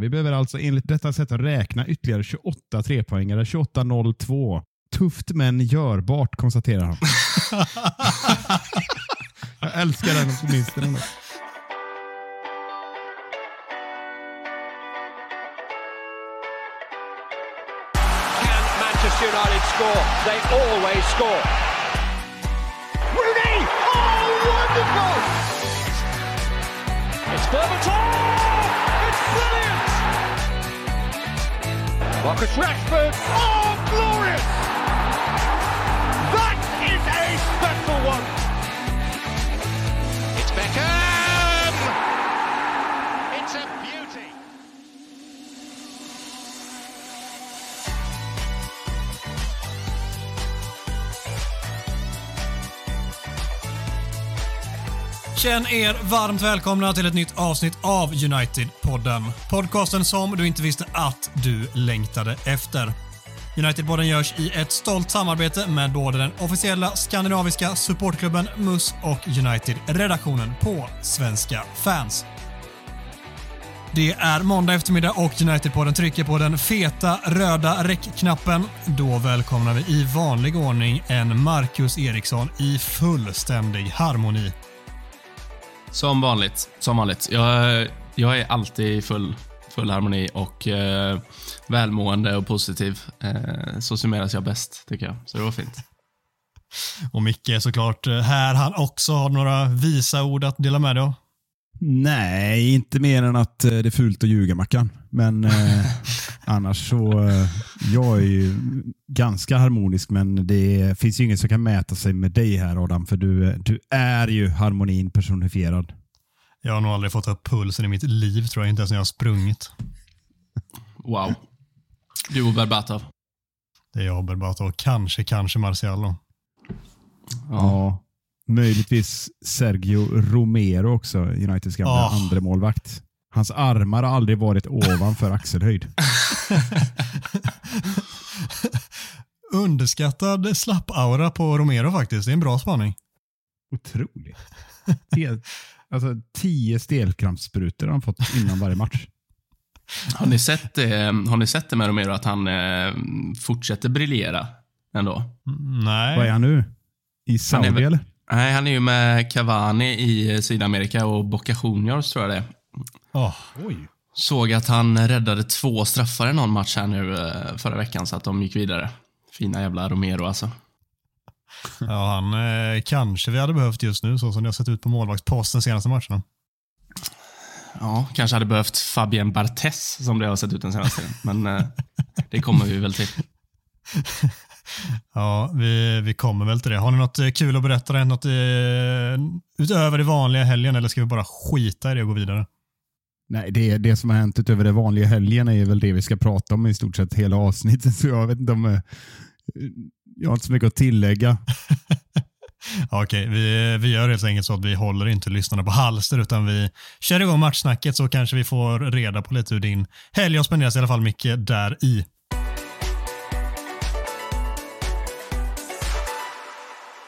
Vi behöver alltså enligt detta sätt att räkna ytterligare 28 trepoängare. 28-0-2. Tufft men görbart, konstaterar han. Jag älskar den optimisten. Manchester United score? They always score. Rooney! Oh, wonderful! It's Berbatov! Marcus Rashford! Oh, Känn er varmt välkomna till ett nytt avsnitt av United-podden. Podcasten som du inte visste att du längtade efter. United-podden görs i ett stolt samarbete med både den officiella skandinaviska supportklubben MUS och United-redaktionen på Svenska fans. Det är måndag eftermiddag och United-podden trycker på den feta röda räckknappen. Då välkomnar vi i vanlig ordning en Marcus Eriksson i fullständig harmoni. Som vanligt. Som vanligt. Jag, jag är alltid i full, full harmoni och eh, välmående och positiv. Eh, så summeras jag bäst, tycker jag. Så det var fint. Och Micke är såklart eh, här. Han också har några visa ord att dela med dig av. Nej, inte mer än att eh, det är fult att ljuga Mackan. Men eh, annars så, eh, jag är ju ganska harmonisk men det finns ju ingen som kan mäta sig med dig här Adam, för du, du är ju harmonin personifierad. Jag har nog aldrig fått upp pulsen i mitt liv, tror jag. Inte ens när jag har sprungit. Wow. Du och Berbatov. Det är jag, Berbatov och kanske, kanske Marcialo. Ja. Möjligtvis Sergio Romero också, Uniteds gamla Ja. andra målvakt. Hans armar har aldrig varit ovanför axelhöjd. Underskattad slapp-aura på Romero faktiskt. Det är en bra spaning. Otroligt. Helt, alltså, tio stelkrampssprutor har han fått innan varje match. Har ni sett det, har ni sett det med Romero, att han eh, fortsätter briljera ändå? Mm, Nej. Vad är han nu? I Han Saudi är väl- eller? Nej, han är ju med Cavani i Sydamerika och Boca Juniors, tror jag det är. Åh, Oj. Såg att han räddade två straffar i någon match här nu eh, förra veckan, så att de gick vidare. Fina jävla Romero alltså. Ja, han eh, kanske vi hade behövt just nu, så som det har sett ut på målvaktsposten senaste matcherna. Ja, kanske hade behövt Fabien Barthez som det har sett ut den senaste tiden. Men eh, det kommer vi väl till. Ja, vi, vi kommer väl till det. Har ni något eh, kul att berätta? Något eh, utöver det vanliga helgen eller ska vi bara skita i det och gå vidare? Nej, det, det som har hänt utöver det vanliga helgen är väl det vi ska prata om i stort sett hela avsnittet. Så jag vet inte om... Eh, jag har inte så mycket att tillägga. Okej, vi, vi gör helt enkelt så att vi håller inte lyssnarna på halster utan vi kör igång matchsnacket så kanske vi får reda på lite hur din helg har spenderats i alla fall mycket där i.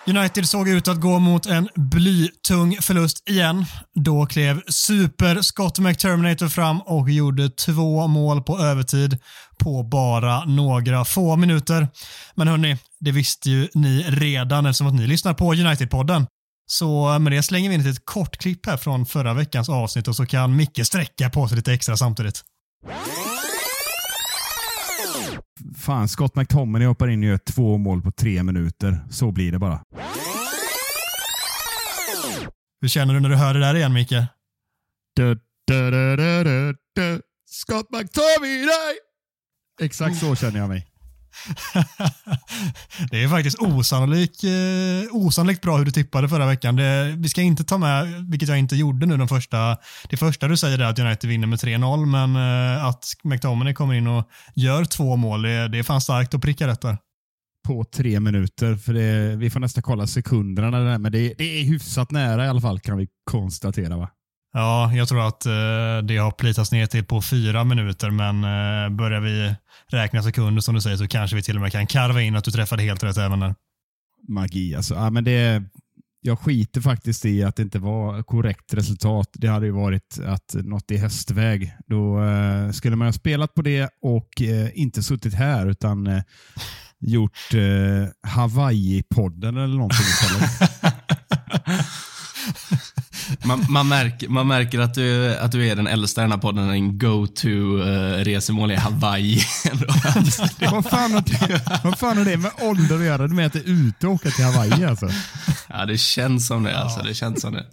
United såg ut att gå mot en blytung förlust igen. Då klev super Scott McTerminator fram och gjorde två mål på övertid på bara några få minuter. Men hörni, det visste ju ni redan eftersom att ni lyssnar på United-podden. Så med det slänger vi in ett kort klipp här från förra veckans avsnitt och så kan Micke sträcka på sig lite extra samtidigt. Fan, Scott McTominay hoppar in och gör två mål på tre minuter. Så blir det bara. Hur känner du när du hör det där igen, Micke? Du, du, du, du, du, du. Scott McTominay! Exakt så känner jag mig. det är faktiskt osannolik, eh, osannolikt bra hur du tippade förra veckan. Det, vi ska inte ta med, vilket jag inte gjorde nu, de första, det första du säger är att United vinner med 3-0, men eh, att McTominay kommer in och gör två mål, det, det är fan starkt att pricka rätt där. På tre minuter. För det, vi får nästan kolla sekunderna där, men det, det är hyfsat nära i alla fall kan vi konstatera. va? Ja, jag tror att eh, det har plitats ner till på fyra minuter, men eh, börjar vi räkna sekunder som du säger så kanske vi till och med kan karva in att du träffade helt rätt även där. Magi alltså. Ja, men det, jag skiter faktiskt i att det inte var korrekt resultat. Det hade ju varit att något i hästväg. Då eh, skulle man ha spelat på det och eh, inte suttit här utan eh, gjort eh, Hawaii-podden eller någonting istället. Man, man, märker, man märker att du, att du är den äldsta i den här podden, en go-to-resemål i Hawaii. vad, fan har det, vad fan har det med ålder att göra? Med att det är ute och åka till Hawaii alltså? Ja, det känns som det. Alltså, det känns som det.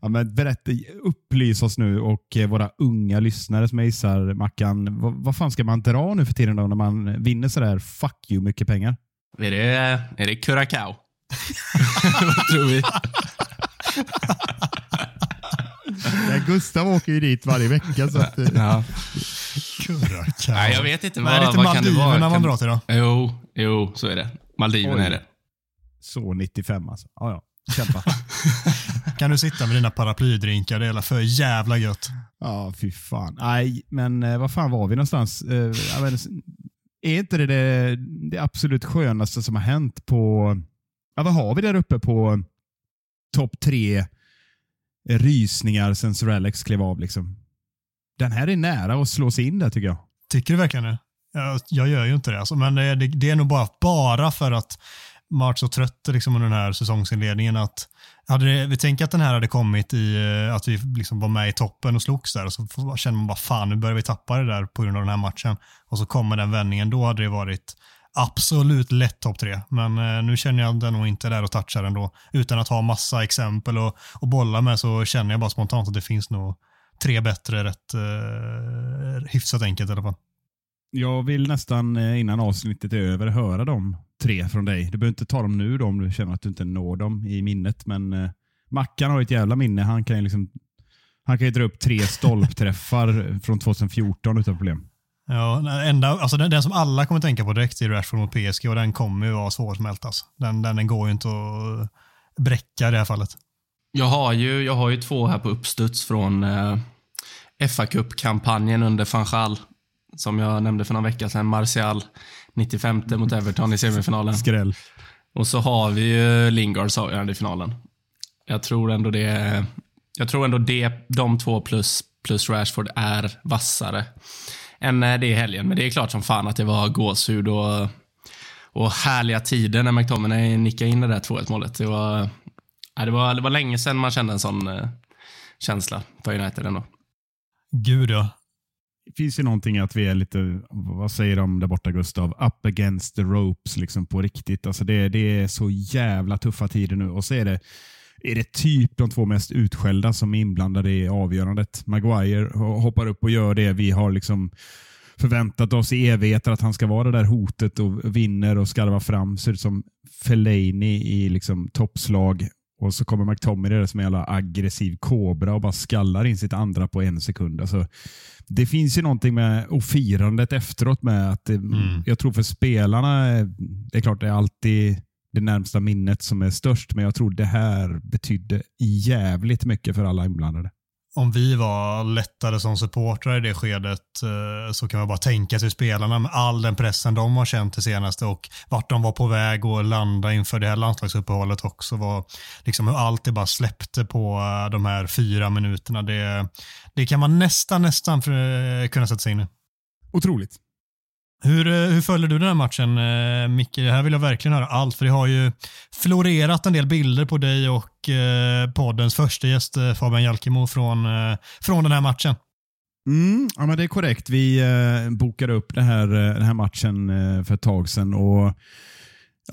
Ja, men berätta, upplys oss nu och eh, våra unga lyssnare som jag gissar, Mackan, vad, vad fan ska man dra nu för tiden då när man vinner sådär fuck you mycket pengar? Är det, är det Curacao? vad tror vi? Ja, Gustav åker ju dit varje vecka. Så att, eh, Ja. Curacao. Nej, jag vet inte. Vad är det inte vad kan det vara? Maldiverna man drar till då? Jo, jo, så är det. Maldiven Oj. är det. så 95 alltså. Ja, ja. Kämpa. Kan du sitta med dina paraplydrinkar? Det är för jävla gött. ja, fy fan. Nej, men eh, vad fan var vi någonstans? Eh, jag vet, inte, är inte det, det det absolut skönaste som har hänt på... Ja, vad har vi där uppe på topp tre rysningar sen Sir Alex klev av? Liksom? Den här är nära att slå sig in där tycker jag. Tycker du verkligen det? Jag, jag gör ju inte det. Alltså, men det, det, det är nog bara, bara för att man varit så trött liksom, under den här säsongsinledningen. Att hade det, vi tänker att den här hade kommit i eh, att vi liksom var med i toppen och slogs där och så känner man bara fan nu börjar vi tappa det där på grund av den här matchen. Och så kommer den vändningen. Då hade det varit absolut lätt topp tre. Men eh, nu känner jag den nog inte där och touchar ändå. Utan att ha massa exempel och, och bolla med så känner jag bara spontant att det finns nog tre bättre rätt eh, hyfsat enkelt i alla fall. Jag vill nästan eh, innan avsnittet är över höra de tre från dig. Du behöver inte ta dem nu då, om du känner att du inte når dem i minnet. Men eh, Mackan har ju ett jävla minne. Han kan ju liksom han kan ju dra upp tre stolpträffar från 2014 utan problem. Ja, den enda, alltså den, den som alla kommer tänka på direkt är Rashford mot PSG och den kommer ju vara svårsmält. Alltså. Den, den, den går ju inte att bräcka i det här fallet. Jag har ju, jag har ju två här på uppstuds från eh, fa Cup-kampanjen under Fanchal. Som jag nämnde för några vecka sedan. Martial 95 mot Everton i semifinalen. Skräll. Och så har vi ju Lingards avgörande i finalen. Jag tror ändå det, jag tror ändå det, de två plus, plus Rashford är vassare än eh, det i helgen. Men det är klart som fan att det var gåshud och, och härliga tider när McTominay nickade in det där 2-1 målet. Det var, ja, det, var, det var länge sedan man kände en sån eh, känsla för United ändå. Gud ja. Det finns ju någonting att vi är lite, vad säger de där borta Gustav, up against the ropes liksom på riktigt. Alltså det, det är så jävla tuffa tider nu och så är det, är det typ de två mest utskällda som är inblandade i avgörandet. Maguire hoppar upp och gör det vi har liksom förväntat oss i evigheter att han ska vara det där hotet och vinner och skarvar fram. Ser ut som Fellaini i liksom toppslag och så kommer McTominay som en jävla aggressiv kobra och bara skallar in sitt andra på en sekund. Alltså, det finns ju någonting med och firandet efteråt med att det, jag tror för spelarna, eh, det är klart det är alltid det närmsta minnet som är störst, men jag tror det här betydde jävligt mycket för alla inblandade. Om vi var lättare som supportrar i det skedet eh, så kan man bara tänka sig spelarna med all den pressen de har känt det senaste och vart de var på väg att landa inför det här landslagsuppehållet också. Var, liksom hur allt det bara släppte på eh, de här fyra minuterna. Det, det kan man nästan, nästan eh, kunna sätta sig in i. Otroligt. Hur, eh, hur följer du den här matchen, eh, Micke? Det här vill jag verkligen höra allt, för det har ju florerat en del bilder på dig och eh, poddens första gäst eh, Fabian Jalkemo från, eh, från den här matchen. Mm, ja, men det är korrekt. Vi eh, bokade upp det här, eh, den här matchen eh, för ett tag sedan. Och,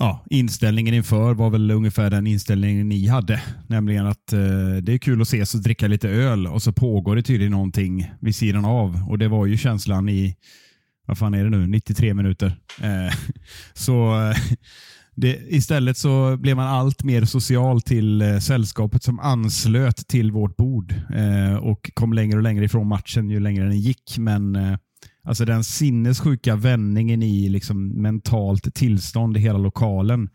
ja, inställningen inför var väl ungefär den inställningen ni hade. Nämligen att eh, det är kul att ses och dricka lite öl och så pågår det tydligen någonting vid sidan av. Och Det var ju känslan i vad fan är det nu, 93 minuter. Eh, så eh, det, Istället så blev man allt mer social till eh, sällskapet som anslöt till vårt bord eh, och kom längre och längre ifrån matchen ju längre den gick. Men eh, alltså den sinnessjuka vändningen i liksom mentalt tillstånd i hela lokalen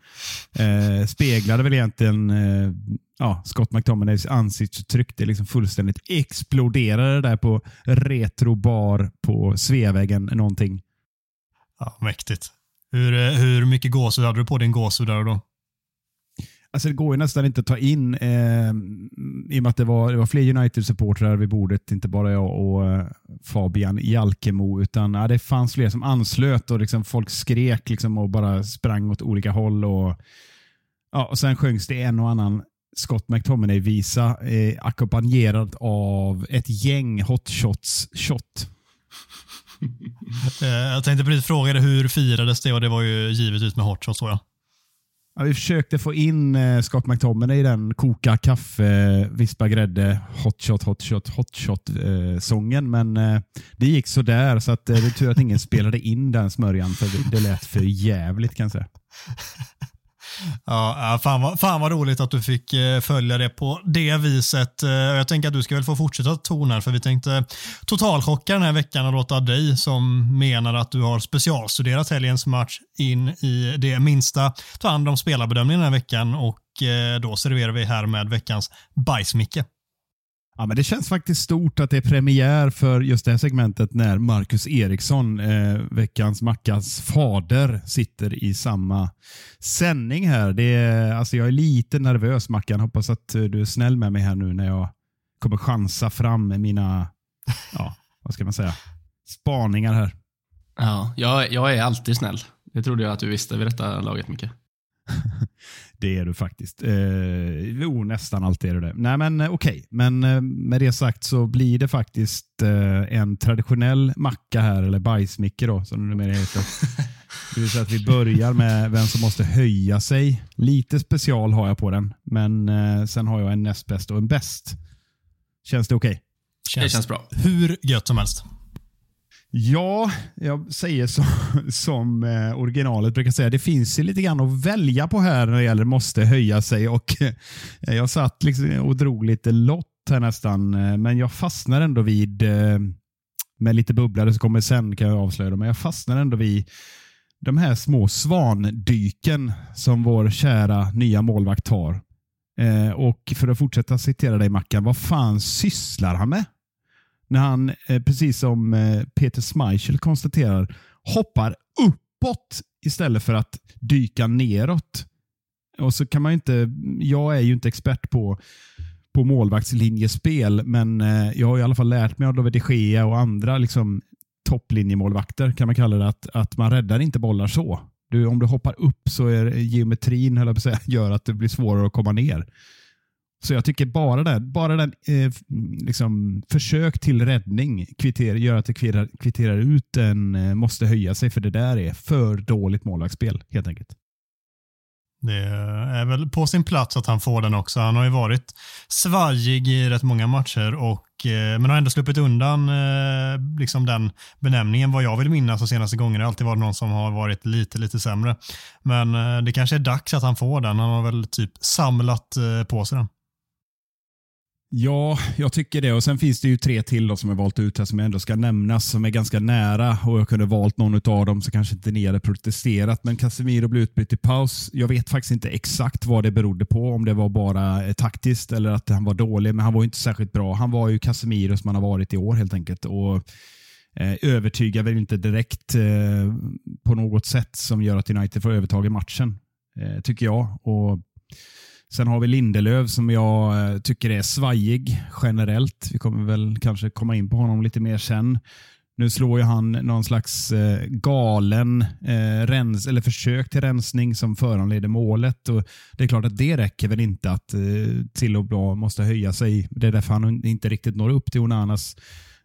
eh, speglade väl egentligen eh, ja, Scott McTominays ansiktsuttryck. Det liksom fullständigt exploderade där på Retro Bar på Sveavägen någonting. Ja, mäktigt. Hur, eh, hur mycket gåshud hade du på din gåshud där och då? Alltså det går ju nästan inte att ta in eh, i och med att det var, det var fler United-supportrar vid bordet, inte bara jag och eh, Fabian Jalkemo, utan eh, det fanns fler som anslöt och liksom folk skrek liksom och bara sprang åt olika håll. Och, ja, och Sen sjöngs det en och annan Scott McTominay-visa eh, ackompanjerad av ett gäng hot shots shot. Eh, jag tänkte precis fråga dig hur firades det och det var ju givet ut med hot shots. Så ja. Ja, vi försökte få in eh, Scott McTominay i den koka kaffe, vispa grädde, hot shot, hot shot, hot shot eh, sången men eh, det gick sådär så att, eh, det är tur att ingen spelade in den smörjan för det, det lät för jävligt kan jag säga. Ja, fan, vad, fan vad roligt att du fick eh, följa det på det viset. Eh, jag tänker att du ska väl få fortsätta tona för vi tänkte totalchocka den här veckan och låta dig som menar att du har specialstuderat helgens match in i det minsta ta hand om spelarbedömningen den här veckan och eh, då serverar vi här med veckans bajsmicke. Ja, men det känns faktiskt stort att det är premiär för just det här segmentet när Marcus Eriksson, eh, veckans Mackas fader, sitter i samma sändning här. Det är, alltså jag är lite nervös Mackan. Hoppas att du är snäll med mig här nu när jag kommer chansa fram mina, ja, vad ska man säga, spaningar här. Ja, jag, jag är alltid snäll. Det trodde jag att du visste vid detta laget, Micke. Det är du faktiskt. Eh, jo, nästan alltid är du det. Nej, men eh, okej. Okay. Men eh, med det sagt så blir det faktiskt eh, en traditionell macka här, eller bajsmicke då, som det numera heter. Det vill säga att vi börjar med vem som måste höja sig. Lite special har jag på den, men eh, sen har jag en näst bäst och en bäst. Känns det okej? Okay? Känns det känns bra. Hur gött som helst. Ja, jag säger som, som originalet brukar säga. Det finns ju lite grann att välja på här när det gäller måste höja sig. Och eh, Jag satt liksom och drog lite lott här nästan, eh, men jag fastnar ändå vid, med lite bubblare som kommer sen kan jag avslöja, men jag fastnar ändå vid de här små svandyken som vår kära nya målvakt tar. Och för att fortsätta citera dig Mackan, vad fan sysslar han med? När han, eh, precis som eh, Peter Schmeichel konstaterar, hoppar uppåt istället för att dyka neråt. Och så kan man inte, jag är ju inte expert på, på målvaktslinjespel, men eh, jag har i alla fall lärt mig av David de Gea och andra liksom, topplinjemålvakter, kan man kalla det, att, att man räddar inte bollar så. Du, om du hoppar upp så är geometrin, höll jag på att säga, gör att det blir svårare att komma ner. Så jag tycker bara den, bara den eh, liksom, försök till räddning kvitter, gör att det kvitterar, kvitterar ut en eh, måste höja sig, för det där är för dåligt målvaktsspel helt enkelt. Det är väl på sin plats att han får den också. Han har ju varit svajig i rätt många matcher och, eh, men har ändå sluppit undan eh, liksom den benämningen. Vad jag vill minnas de senaste gångerna har alltid varit någon som har varit lite, lite sämre. Men eh, det kanske är dags att han får den. Han har väl typ samlat eh, på sig den. Ja, jag tycker det. Och Sen finns det ju tre till då som jag valt ut här som jag ändå ska nämnas som är ganska nära och jag kunde valt någon av dem så kanske inte ni hade protesterat. Men Casemiro blev utbytt i paus. Jag vet faktiskt inte exakt vad det berodde på. Om det var bara eh, taktiskt eller att han var dålig. Men han var inte särskilt bra. Han var ju Casemiro som han har varit i år helt enkelt. Och eh, övertygar väl inte direkt eh, på något sätt som gör att United får övertag i matchen. Eh, tycker jag. Och Sen har vi Lindelöf som jag eh, tycker är svajig generellt. Vi kommer väl kanske komma in på honom lite mer sen. Nu slår ju han någon slags eh, galen eh, rens, eller försök till rensning som föranleder målet. Och det är klart att det räcker väl inte att eh, till och bra måste höja sig. Det är därför han inte riktigt når upp till Onanas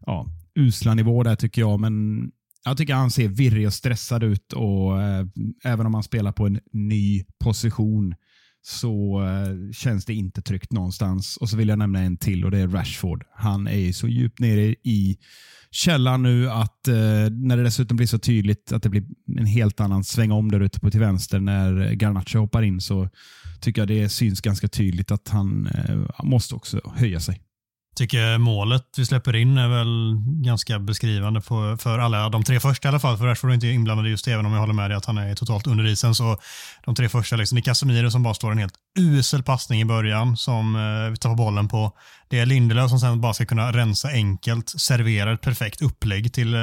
ja, usla nivå där tycker jag. Men jag tycker han ser virrig och stressad ut och eh, även om han spelar på en ny position så eh, känns det inte tryggt någonstans. Och så vill jag nämna en till och det är Rashford. Han är så djupt nere i källan nu att eh, när det dessutom blir så tydligt att det blir en helt annan sväng om där ute på till vänster när Garnacho hoppar in så tycker jag det syns ganska tydligt att han eh, måste också höja sig tycker målet vi släpper in är väl ganska beskrivande för, för alla. De tre första i alla fall, för Rashford är inte inblandad just det, även om jag håller med dig att han är totalt under isen. Så de tre första, liksom, det är Casemiro som bara står en helt usel passning i början som eh, vi tar bollen på. Det är Lindelöf som sen bara ska kunna rensa enkelt, servera ett perfekt upplägg till, eh,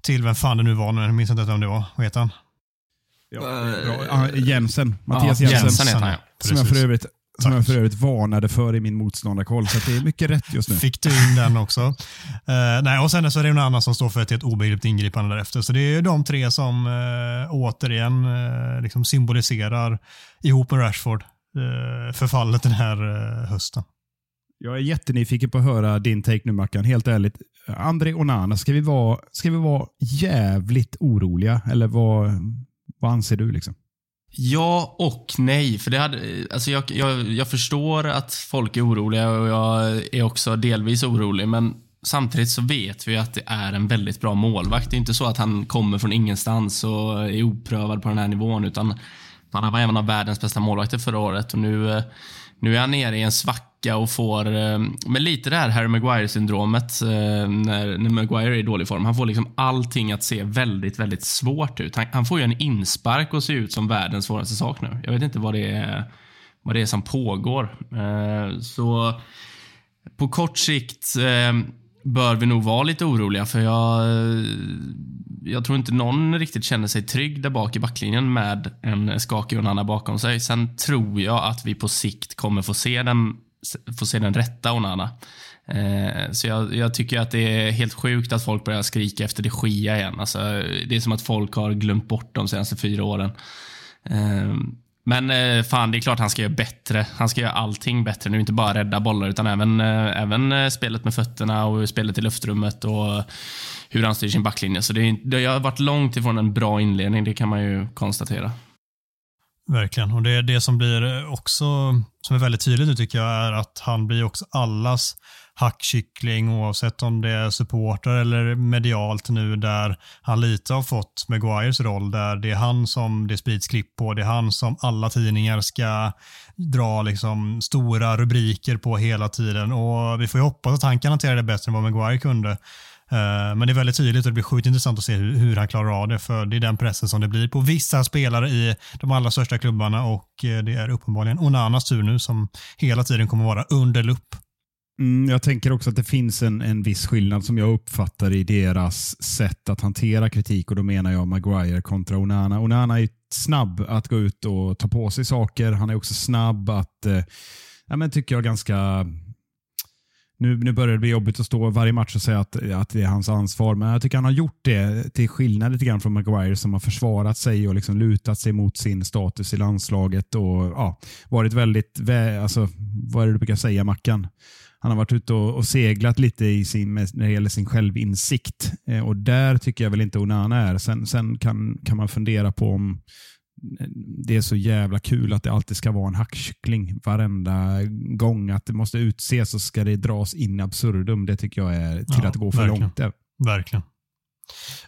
till vem fan det nu var, jag minns inte vem det var. Vad heter han? Ja, bra. Ah, Jensen. Mattias Ja, Jensen. Jensen heter han, ja. Som jag, för Precis. Övrigt, som Tack. jag för övrigt varnade för i min motståndarkoll. Så det är mycket rätt just nu. Fick du in den också. Eh, nej, och sen så är det någon annan som står för ett helt obegripligt ingripande därefter. Så det är de tre som eh, återigen eh, liksom symboliserar ihop med Rashford förfallet den här hösten. Jag är jättenyfiken på att höra din take nu Mackan. Helt ärligt. André Onana, ska vi vara, ska vi vara jävligt oroliga? Eller vad, vad anser du? liksom? Ja och nej. För det hade, alltså jag, jag, jag förstår att folk är oroliga och jag är också delvis orolig. Men samtidigt så vet vi att det är en väldigt bra målvakt. Det är inte så att han kommer från ingenstans och är oprövad på den här nivån. Utan han var en av världens bästa målvakter förra året och nu, eh, nu är han nere i en svacka och får, eh, med lite det här Harry Maguire-syndromet eh, när, när Maguire är i dålig form. Han får liksom allting att se väldigt, väldigt svårt ut. Han, han får ju en inspark och se ut som världens svåraste sak nu. Jag vet inte vad det är, vad det är som pågår. Eh, Så på kort sikt eh, bör vi nog vara lite oroliga för jag, eh, jag tror inte någon riktigt känner sig trygg där bak i backlinjen med en skakig Onana bakom sig. Sen tror jag att vi på sikt kommer få se den, få se den rätta Onana. Eh, så jag, jag tycker att det är helt sjukt att folk börjar skrika efter det Gia igen. Alltså, det är som att folk har glömt bort de senaste fyra åren. Eh, men eh, fan, det är klart han ska göra bättre. Han ska göra allting bättre. Nu inte bara rädda bollar utan även, eh, även eh, spelet med fötterna och spelet i luftrummet och hur han styr sin backlinje. Så det, är- det har varit långt ifrån en bra inledning, det kan man ju konstatera. Verkligen. Och det är det som blir också, som är väldigt tydligt nu tycker jag, är att han blir också allas hackkyckling oavsett om det är supporter eller medialt nu där han lite har fått Maguires roll där det är han som det sprids klipp på, det är han som alla tidningar ska dra liksom stora rubriker på hela tiden och vi får ju hoppas att han kan hantera det bättre än vad Maguire kunde. Eh, men det är väldigt tydligt och det blir sjukt intressant att se hur, hur han klarar av det. För det är den pressen som det blir på vissa spelare i de allra största klubbarna och eh, det är uppenbarligen Onanas tur nu som hela tiden kommer vara under lupp. Mm, jag tänker också att det finns en, en viss skillnad som jag uppfattar i deras sätt att hantera kritik och då menar jag Maguire kontra Onana. Onana är snabb att gå ut och ta på sig saker. Han är också snabb att, eh, ja, men tycker jag ganska nu, nu börjar det bli jobbigt att stå varje match och säga att, att det är hans ansvar, men jag tycker han har gjort det till skillnad lite grann från Maguire som har försvarat sig och liksom lutat sig mot sin status i landslaget och ja, varit väldigt, alltså, vad är det du brukar säga Mackan? Han har varit ute och, och seglat lite i sin, när det gäller sin självinsikt eh, och där tycker jag väl inte Onana är. Sen, sen kan, kan man fundera på om det är så jävla kul att det alltid ska vara en hackkyckling varenda gång. Att det måste utses och ska det dras in absurdum. Det tycker jag är till Ja, att gå för verkligen. långt. Verkligen.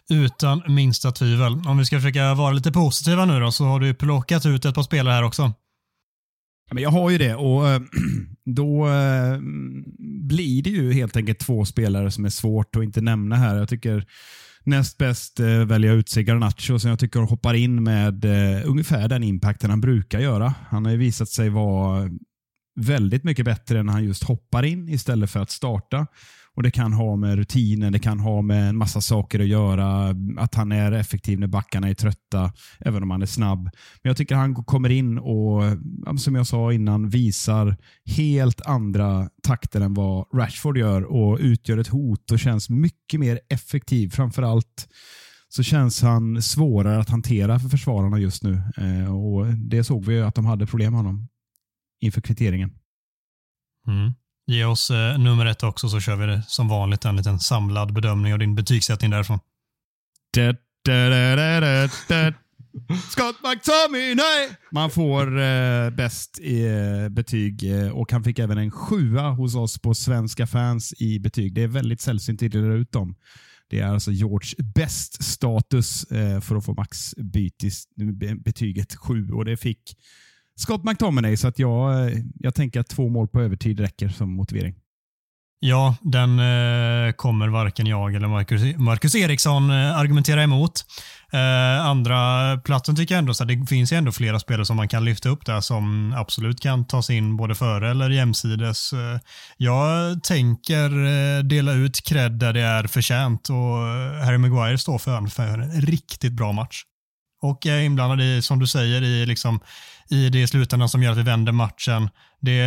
Utan minsta tvivel. Om vi ska försöka vara lite positiva nu då så har du plockat ut ett par spelare här också. Jag har ju det och eh, då eh, blir det ju helt enkelt två spelare som är svårt att inte nämna här. Jag tycker näst bäst eh, väljer jag ut sig Garnacho som jag tycker hoppar in med eh, ungefär den impacten han brukar göra. Han har ju visat sig vara väldigt mycket bättre när han just hoppar in istället för att starta. Och Det kan ha med rutinen, det kan ha med en massa saker att göra. Att han är effektiv när backarna är trötta, även om han är snabb. Men jag tycker han kommer in och, som jag sa innan, visar helt andra takter än vad Rashford gör och utgör ett hot och känns mycket mer effektiv. Framförallt så känns han svårare att hantera för försvararna just nu. Eh, och Det såg vi ju att de hade problem med honom inför kvitteringen. Mm. Ge oss eh, nummer ett också så kör vi det som vanligt en liten samlad bedömning och din betygssättning därifrån. Scott McTominay! Man får eh, bäst i eh, betyg eh, och han fick även en sjua hos oss på Svenska fans i betyg. Det är väldigt sällsynt att dela ut dem. Det är alltså George bäst status eh, för att få maxbytis, betyget 7 och det fick Scott McTominay så att jag, jag tänker att två mål på övertid räcker som motivering. Ja, den eh, kommer varken jag eller Marcus, Marcus Eriksson eh, argumentera emot. Eh, andra platsen tycker jag ändå så att det finns ju ändå flera spelare som man kan lyfta upp där som absolut kan tas in både före eller jämsides. Eh, jag tänker eh, dela ut cred där det är förtjänt och eh, Harry Maguire står för, för en riktigt bra match och är inblandad i, som du säger, i, liksom, i det i slutändan som gör att vi vänder matchen. Det,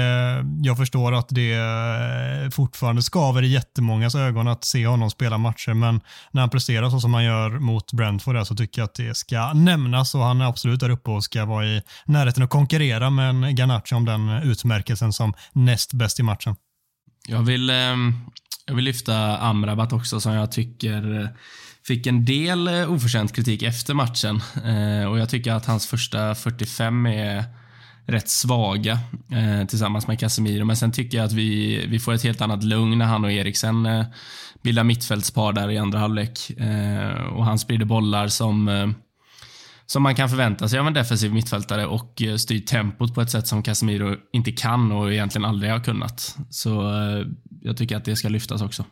jag förstår att det eh, fortfarande skaver i jättemångas ögon att se honom spela matcher, men när han presterar så som han gör mot Brentford så tycker jag att det ska nämnas och han är absolut där uppe och ska vara i närheten och konkurrera med en Garnacho om den utmärkelsen som näst bäst i matchen. Jag vill, eh, jag vill lyfta Amrabat också som jag tycker eh, fick en del eh, oförtjänt kritik efter matchen. Eh, och jag tycker att hans första 45 är rätt svaga eh, tillsammans med Casemiro. Men sen tycker jag att vi, vi får ett helt annat lugn när han och Eriksen bildar mittfältspar där i andra halvlek. och han sprider bollar som som man kan förvänta sig av en defensiv mittfältare och styr tempot på ett sätt som Casemiro inte kan och egentligen aldrig har kunnat. Så jag tycker att det ska lyftas också.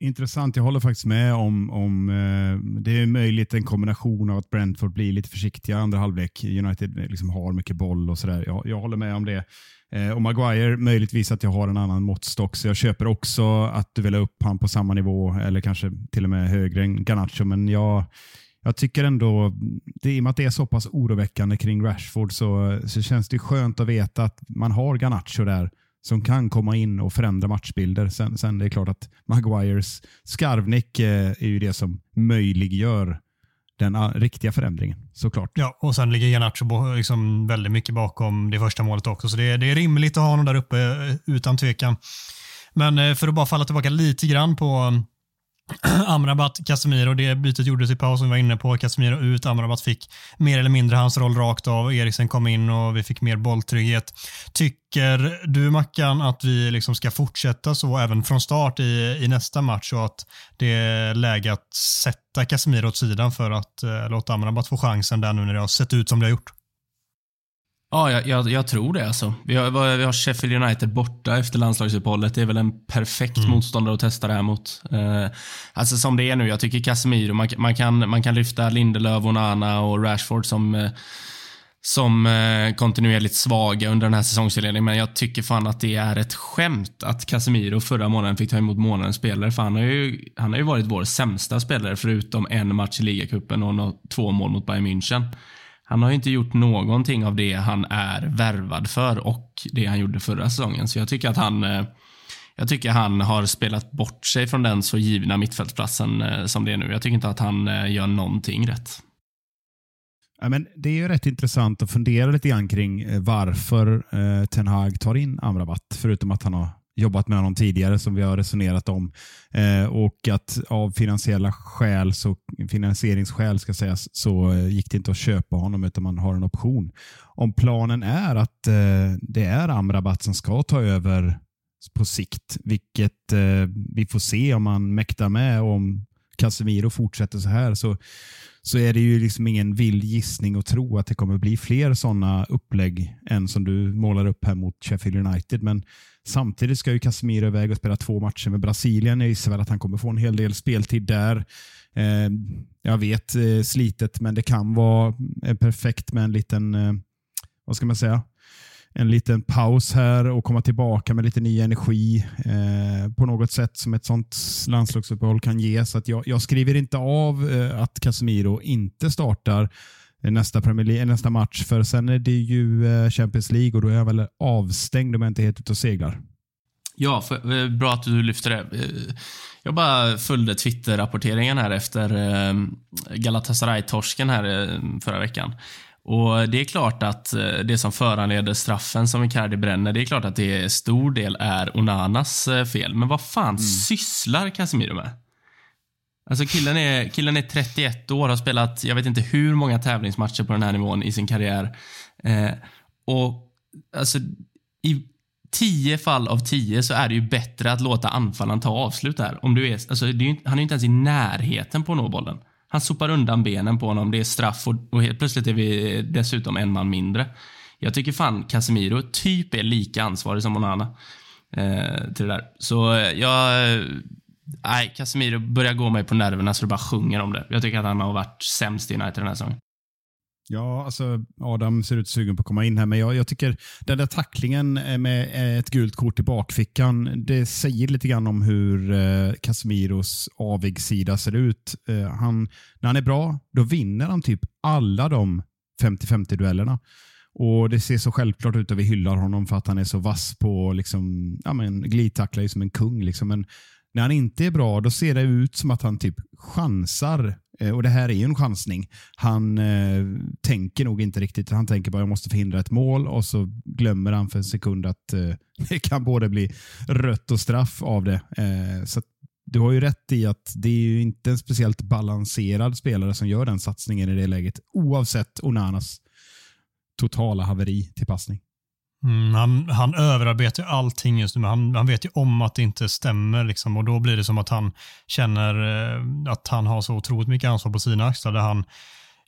Intressant. Jag håller faktiskt med om, om eh, det är möjligt en kombination av att Brentford blir lite försiktiga andra halvlek. United eh, liksom har mycket boll och sådär. Jag, jag håller med om det. Eh, och Maguire, möjligtvis att jag har en annan måttstock, så jag köper också att du vill ha upp han på samma nivå eller kanske till och med högre än Garnacho, men jag, jag tycker ändå, det, i och med att det är så pass oroväckande kring Rashford så, så känns det skönt att veta att man har Garnacho där som kan komma in och förändra matchbilder. Sen, sen det är klart att Maguires skarvnick eh, är ju det som möjliggör den ah, riktiga förändringen såklart. Ja, och sen ligger Garnacho liksom väldigt mycket bakom det första målet också, så det, det är rimligt att ha honom där uppe eh, utan tvekan. Men eh, för att bara falla tillbaka lite grann på Amrabat, Casemiro, det bytet gjordes i paus som vi var inne på. Casemiro ut, Amrabat fick mer eller mindre hans roll rakt av. Eriksen kom in och vi fick mer bolltrygghet. Tycker du Mackan att vi liksom ska fortsätta så även från start i, i nästa match och att det är läge att sätta Casemiro åt sidan för att eh, låta Amrabat få chansen där nu när det har sett ut som det har gjort? Ja, jag, jag, jag, tror det alltså. Vi har, vi har Sheffield United borta efter landslagsuppehållet. Det är väl en perfekt mm. motståndare att testa det här mot. Uh, alltså som det är nu, jag tycker Casemiro, man, man, kan, man kan lyfta Lindelöf, Onana och Rashford som, uh, som uh, kontinuerligt svaga under den här säsongsinledningen. Men jag tycker fan att det är ett skämt att Casemiro förra månaden fick ta emot månadens spelare. För han har ju, han har ju varit vår sämsta spelare förutom en match i ligacupen och två mål mot Bayern München. Han har ju inte gjort någonting av det han är värvad för och det han gjorde förra säsongen. Så jag tycker att han eh, jag tycker han har spelat bort sig från den så givna mittfältsplatsen eh, som det är nu. Jag tycker inte att han eh, gör någonting rätt. Ja, men det är ju rätt intressant att fundera lite grann kring varför Ten Hag tar in Amrabat, förutom att han har jobbat med honom tidigare som vi har resonerat om. Eh, och att av finansiella skäl, så, finansieringsskäl ska sägas, så eh, gick det inte att köpa honom utan man har en option. Om planen är att eh, det är Amrabat som ska ta över på sikt, vilket eh, vi får se om man mäktar med och om Casemiro fortsätter så här så, så är det ju liksom ingen vild gissning att tro att det kommer bli fler sådana upplägg än som du målar upp här mot Sheffield United. Men Samtidigt ska ju Casemiro iväg och spela två matcher med Brasilien. Jag gissar väl att han kommer få en hel del speltid där. Eh, jag vet eh, slitet, men det kan vara eh, perfekt med en liten, eh, vad ska man säga, en liten paus här och komma tillbaka med lite ny energi eh, på något sätt som ett sånt landslagsuppehåll kan ge. Så att jag, jag skriver inte av eh, att Casemiro inte startar eh, nästa, Premier League, eh, nästa match. För sen är det ju eh, Champions League och då är jag väl avstängd om jag inte är helt ute och seglar. Ja, för, eh, bra att du lyfter det. Jag bara följde Twitter-rapporteringen här efter Galatasaray-torsken här förra veckan. Och Det är klart att det som föranleder straffen som Icardi bränner, det är klart att det stor del är Onanas fel. Men vad fan mm. sysslar Casemiro med? Alltså killen är, killen är 31 år, har spelat jag vet inte hur många tävlingsmatcher på den här nivån i sin karriär. Eh, och alltså i 10 fall av 10 så är det ju bättre att låta anfallaren ta avslut här. Om du är, alltså, är han är ju inte ens i närheten på att nå bollen. Han sopar undan benen på honom, det är straff och, och helt plötsligt är vi dessutom en man mindre. Jag tycker fan Casemiro typ är lika ansvarig som Onana eh, till det där. Så eh, jag eh, Nej, Casemiro börjar gå mig på nerverna så det bara sjunger om det. Jag tycker att han har varit sämst i United den här säsongen. Ja, alltså Adam ser ut sugen på att komma in här, men jag, jag tycker den där tacklingen eh, med eh, ett gult kort i bakfickan, det säger lite grann om hur eh, Casemiros avigsida ser ut. Eh, han, när han är bra, då vinner han typ alla de 50-50 duellerna. Och Det ser så självklart ut att vi hyllar honom för att han är så vass på liksom, ja, men, glidtacklar som en kung. Liksom. Men när han inte är bra, då ser det ut som att han typ chansar. Eh, och det här är ju en chansning. Han eh, tänker nog inte riktigt. Han tänker bara jag måste förhindra ett mål och så glömmer han för en sekund att eh, det kan både bli rött och straff av det. Eh, så du har ju rätt i att det är ju inte en speciellt balanserad spelare som gör den satsningen i det läget. Oavsett Onanas totala haveri till passning. Mm, han, han överarbetar ju allting just nu, men han, han vet ju om att det inte stämmer. Liksom, och Då blir det som att han känner eh, att han har så otroligt mycket ansvar på sina axlar. Där han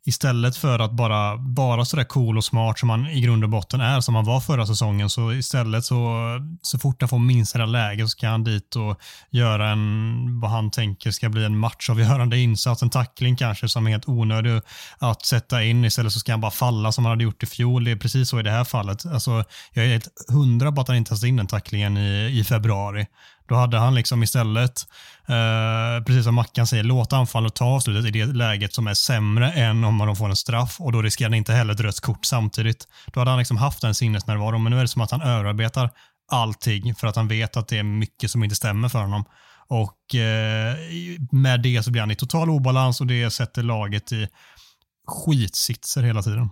istället för att bara vara sådär cool och smart som han i grund och botten är, som han var förra säsongen, så istället så, så fort han får minsta läge så ska han dit och göra en, vad han tänker ska bli en matchavgörande insats, en tackling kanske som är helt onödig att sätta in. Istället så ska han bara falla som han hade gjort i fjol. Det är precis så i det här fallet. Alltså, jag är helt hundra på att han inte har satt in den tacklingen i, i februari. Då hade han liksom istället, Eh, precis som Mackan säger, låta anfallet ta avslutet i det läget som är sämre än om man får en straff och då riskerar han inte heller ett rött kort samtidigt. Då hade han liksom haft en sinnesnärvaro, men nu är det som att han överarbetar allting för att han vet att det är mycket som inte stämmer för honom. Och eh, med det så blir han i total obalans och det sätter laget i skitsitser hela tiden.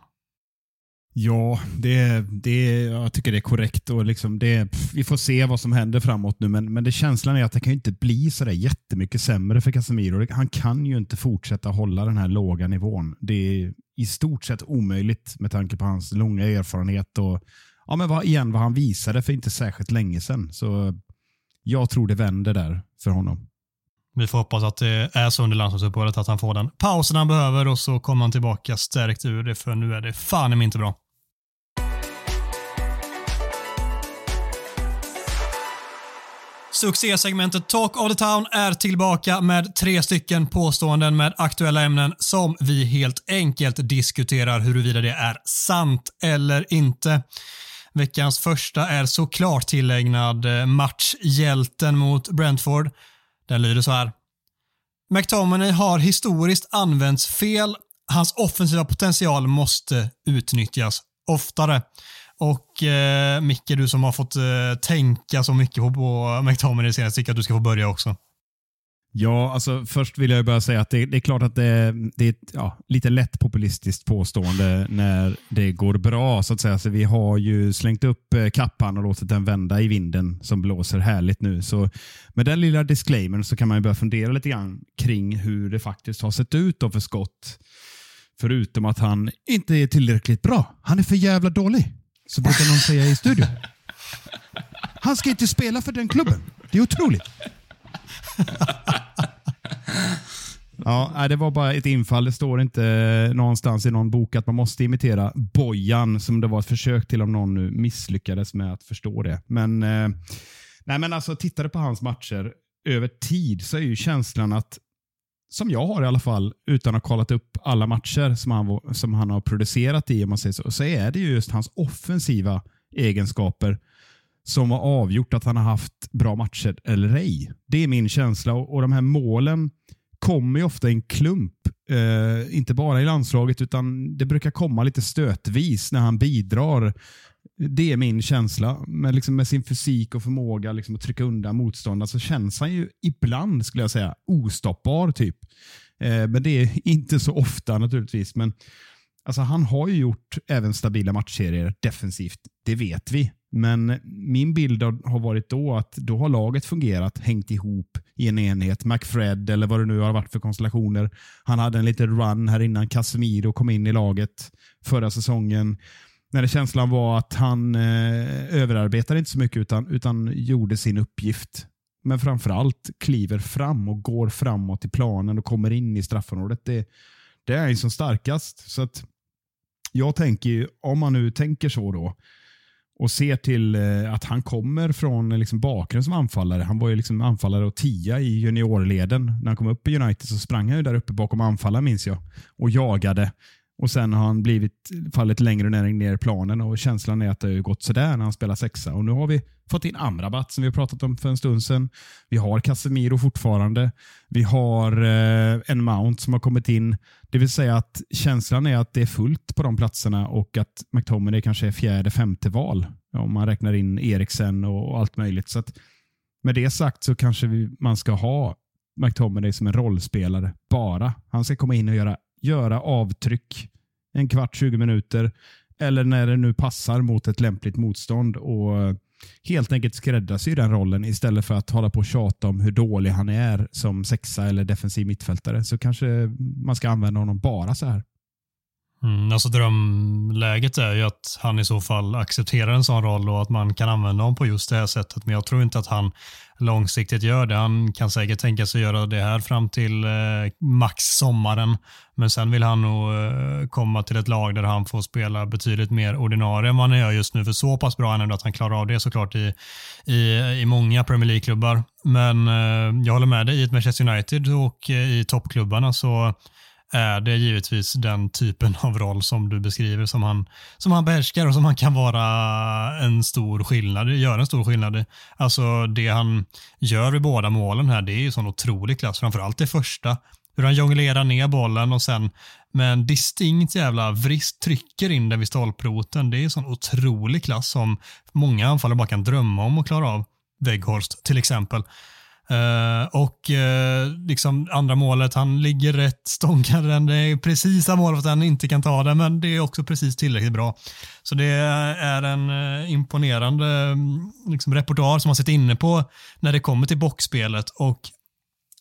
Ja, det, det, jag tycker det är korrekt. och liksom det, Vi får se vad som händer framåt nu, men, men det känslan är att det kan ju inte bli så där jättemycket sämre för Casemiro. Han kan ju inte fortsätta hålla den här låga nivån. Det är i stort sett omöjligt med tanke på hans långa erfarenhet och ja, men vad, igen vad han visade för inte särskilt länge sedan. Så jag tror det vänder där för honom. Vi får hoppas att det är så under landslagsuppehållet att han får den pausen han behöver och så kommer han tillbaka stärkt ur det, för nu är det fan inte bra. Succésegmentet Talk of the Town är tillbaka med tre stycken påståenden med aktuella ämnen som vi helt enkelt diskuterar huruvida det är sant eller inte. Veckans första är såklart tillägnad eh, matchhjälten mot Brentford. Den lyder så här. McTominay har historiskt använts fel. Hans offensiva potential måste utnyttjas oftare. Och eh, Micke, du som har fått eh, tänka så mycket på, på McTominay senast, tycker att du ska få börja också. Ja, alltså först vill jag bara säga att det, det är klart att det, det är ett ja, lite lätt populistiskt påstående när det går bra. så att säga. Så vi har ju slängt upp eh, kappan och låtit den vända i vinden som blåser härligt nu. Så med den lilla disclaimern så kan man börja fundera lite grann kring hur det faktiskt har sett ut för Scott. Förutom att han inte är tillräckligt bra. Han är för jävla dålig. Så brukar någon säga i studion. Han ska inte spela för den klubben. Det är otroligt. Ja, det var bara ett infall. Det står inte eh, någonstans i någon bok att man måste imitera Bojan, som det var ett försök till om någon nu misslyckades med att förstå det. Men, eh, nej men alltså, tittade på hans matcher över tid så är ju känslan att, som jag har i alla fall, utan att ha kollat upp alla matcher som han, som han har producerat i, om man säger så, så är det just hans offensiva egenskaper som har avgjort att han har haft bra matcher eller ej. Det är min känsla och, och de här målen kommer ju ofta i en klump. Eh, inte bara i landslaget, utan det brukar komma lite stötvis när han bidrar. Det är min känsla. Men liksom med sin fysik och förmåga liksom att trycka undan motståndare så känns han ju ibland, skulle jag säga, ostoppbar. typ. Eh, men det är inte så ofta naturligtvis. Men alltså, Han har ju gjort även stabila matchserier defensivt. Det vet vi. Men min bild har varit då att då har laget fungerat, hängt ihop i en enhet. McFred eller vad det nu har varit för konstellationer. Han hade en liten run här innan Casemiro kom in i laget förra säsongen. När det känslan var att han eh, överarbetade inte så mycket utan, utan gjorde sin uppgift. Men framförallt kliver fram och går framåt i planen och kommer in i straffområdet. Det, det är han som starkast. Så att jag tänker, om man nu tänker så då, och ser till eh, att han kommer från eh, liksom bakgrund som anfallare. Han var ju liksom anfallare och tia i juniorleden. När han kom upp i United så sprang han ju där uppe bakom anfallaren minns jag och jagade. Och sen har han blivit fallit längre ner, ner i planen och känslan är att det har gått sådär när han spelar sexa. Och nu har vi fått in Amrabat som vi har pratat om för en stund sedan. Vi har Casemiro fortfarande. Vi har eh, en Mount som har kommit in. Det vill säga att känslan är att det är fullt på de platserna och att McTominay kanske är fjärde, femte val. Om man räknar in Eriksen och allt möjligt. Så att, med det sagt så kanske vi, man ska ha McTominay som en rollspelare bara. Han ska komma in och göra göra avtryck en kvart, 20 minuter eller när det nu passar mot ett lämpligt motstånd och eh, helt enkelt skräddarsy den rollen istället för att hålla på och tjata om hur dålig han är som sexa eller defensiv mittfältare så kanske man ska använda honom bara så här. Mm, alltså drömläget är ju att han i så fall accepterar en sån roll och att man kan använda honom på just det här sättet. Men jag tror inte att han långsiktigt gör det. Han kan säkert tänka sig göra det här fram till eh, max sommaren. Men sen vill han nog eh, komma till ett lag där han får spela betydligt mer ordinarie än vad han gör just nu. För så pass bra är han att han klarar av det såklart i, i, i många Premier League-klubbar. Men eh, jag håller med dig, i ett Manchester United och eh, i toppklubbarna så Eh, är det givetvis den typen av roll som du beskriver som han, som han behärskar och som han kan vara en stor skillnad, gör en stor skillnad i. Alltså det han gör i båda målen här, det är ju sån otrolig klass. Framförallt det första, hur han jonglerar ner bollen och sen med en distinkt jävla vrist trycker in den vid stolproten. Det är sån otrolig klass som många anfallare bara kan drömma om att klara av. Weghorst till exempel. Uh, och uh, liksom andra målet, han ligger rätt, stånkar den. Det är precis mål för att han inte kan ta den, men det är också precis tillräckligt bra. Så det är en uh, imponerande mm, liksom, repertoar som man sitter inne på när det kommer till boxspelet och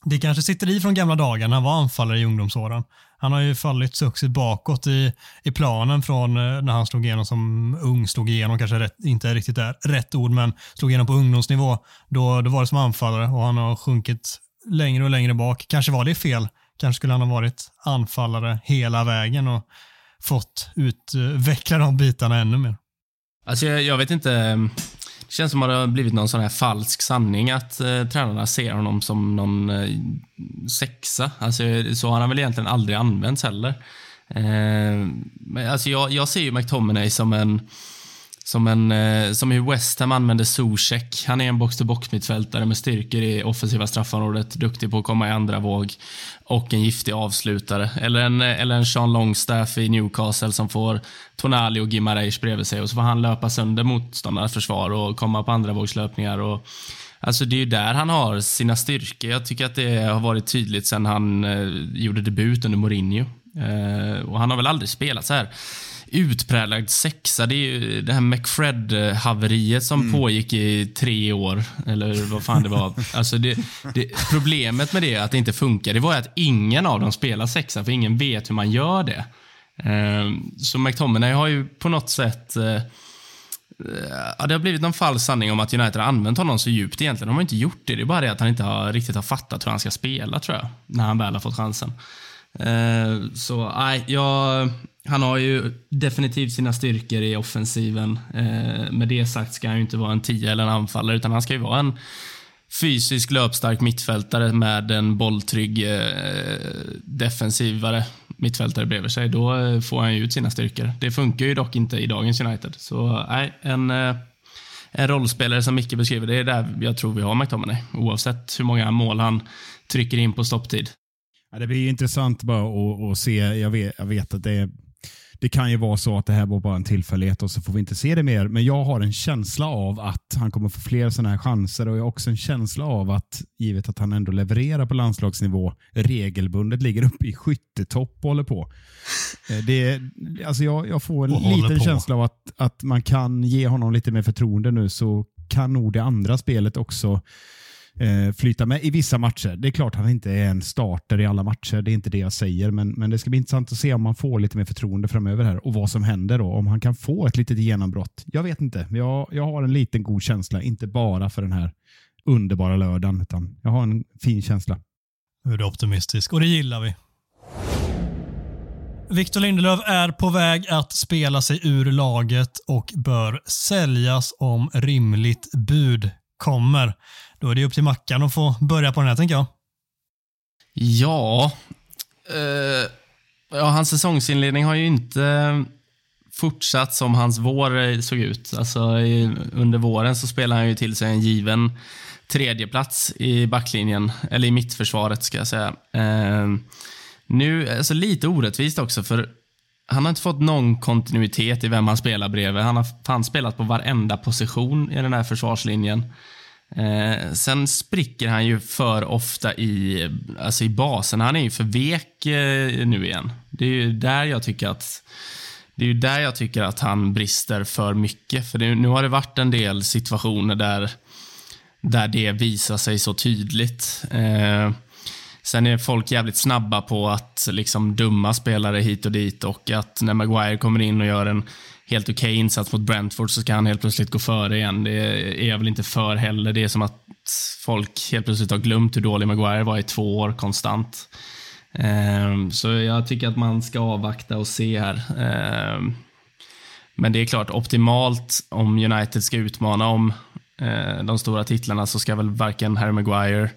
det kanske sitter i från gamla dagar när han var anfallare i ungdomsåren. Han har ju fallit successivt bakåt i, i planen från eh, när han slog igenom som ung, slog igenom kanske rätt, inte riktigt där, rätt ord, men slog igenom på ungdomsnivå. Då, då var det som anfallare och han har sjunkit längre och längre bak. Kanske var det fel. Kanske skulle han ha varit anfallare hela vägen och fått utveckla de bitarna ännu mer. Alltså jag, jag vet inte. Ehm, det känns som att det har blivit någon sån här falsk sanning att eh, tränarna ser honom som någon eh, sexa. Alltså, så har han väl egentligen aldrig använts heller. Eh, men alltså jag, jag ser ju McTominay som en som, en, eh, som i West Ham använder Zuzek. Han är en box-to-box mittfältare med styrkor i offensiva straffområdet, duktig på att komma i andra våg och en giftig avslutare. Eller en, eh, eller en Sean Longstaff i Newcastle som får Tonali och Gimareish bredvid sig och så får han löpa sönder motståndarnas försvar och komma på andra vågslöpningar. Och, Alltså det är ju där han har sina styrkor. Jag tycker att det har varit tydligt sen han eh, gjorde debut under Mourinho. Eh, och han har väl aldrig spelat så här utpräglad sexa. Det är ju det här McFred-haveriet som mm. pågick i tre år. Eller vad fan det var. Alltså det, det, problemet med det, att det inte funkar, det var att ingen av dem spelar sexa, för ingen vet hur man gör det. Ehm, så McTominay har ju på något sätt eh, Ja, det har blivit någon falsk sanning om att United har använt honom så djupt egentligen. De har inte gjort det. Det är bara det att han inte har, riktigt har fattat hur han ska spela, tror jag. När han väl har fått chansen. Ehm, så nej, jag, han har ju definitivt sina styrkor i offensiven. Eh, med det sagt ska han ju inte vara en tia eller en anfallare, utan han ska ju vara en fysisk löpstark mittfältare med en bolltrygg eh, defensivare mittfältare bredvid sig. Då eh, får han ju ut sina styrkor. Det funkar ju dock inte i dagens United. Så nej, en, eh, en rollspelare som Micke beskriver, det är där jag tror vi har McTominay. Oavsett hur många mål han trycker in på stopptid. Ja, det blir intressant bara att, att se. Jag vet, jag vet att det är det kan ju vara så att det här var bara en tillfällighet och så får vi inte se det mer. Men jag har en känsla av att han kommer få fler sådana här chanser och jag har också en känsla av att, givet att han ändå levererar på landslagsnivå, regelbundet ligger uppe i skyttetopp och håller på. Eh, det, alltså jag, jag får en liten känsla av att, att man kan ge honom lite mer förtroende nu så kan nog det andra spelet också eh, flyta med i vissa matcher. Det är klart han inte är en starter i alla matcher, det är inte det jag säger, men, men det ska bli intressant att se om han får lite mer förtroende framöver här och vad som händer då, om han kan få ett litet genombrott. Jag vet inte, jag, jag har en liten god känsla, inte bara för den här underbara lördagen, utan jag har en fin känsla. Nu är du optimistisk och det gillar vi. Victor Lindelöf är på väg att spela sig ur laget och bör säljas om rimligt bud kommer. Då är det upp till Mackan att få börja på den här, tänker jag. Ja. Eh, Ja, hans säsongsinledning har ju inte fortsatt som hans vår eh, såg ut. Alltså, i, under våren så spelade han ju till sig en given tredjeplats i backlinjen, eller i mittförsvaret ska jag säga. Eh, nu, alltså lite orättvist också, för han har inte fått någon kontinuitet i vem han spelar bredvid. Han har fan spelat på varenda position i den här försvarslinjen. Eh, sen spricker han ju för ofta i, alltså i basen. Han är ju för vek eh, nu igen. Det är ju där jag tycker att det är ju där jag tycker att han brister för mycket. För det, nu har det varit en del situationer där, där det visar sig så tydligt. Eh, sen är folk jävligt snabba på att liksom dumma spelare hit och dit och att när Maguire kommer in och gör en helt okej okay insats mot Brentford så ska han helt plötsligt gå före igen. Det är jag väl inte för heller. Det är som att folk helt plötsligt har glömt hur dålig Maguire var i två år konstant. Ehm, så jag tycker att man ska avvakta och se här. Ehm, men det är klart, optimalt om United ska utmana om eh, de stora titlarna så ska väl varken Harry Maguire,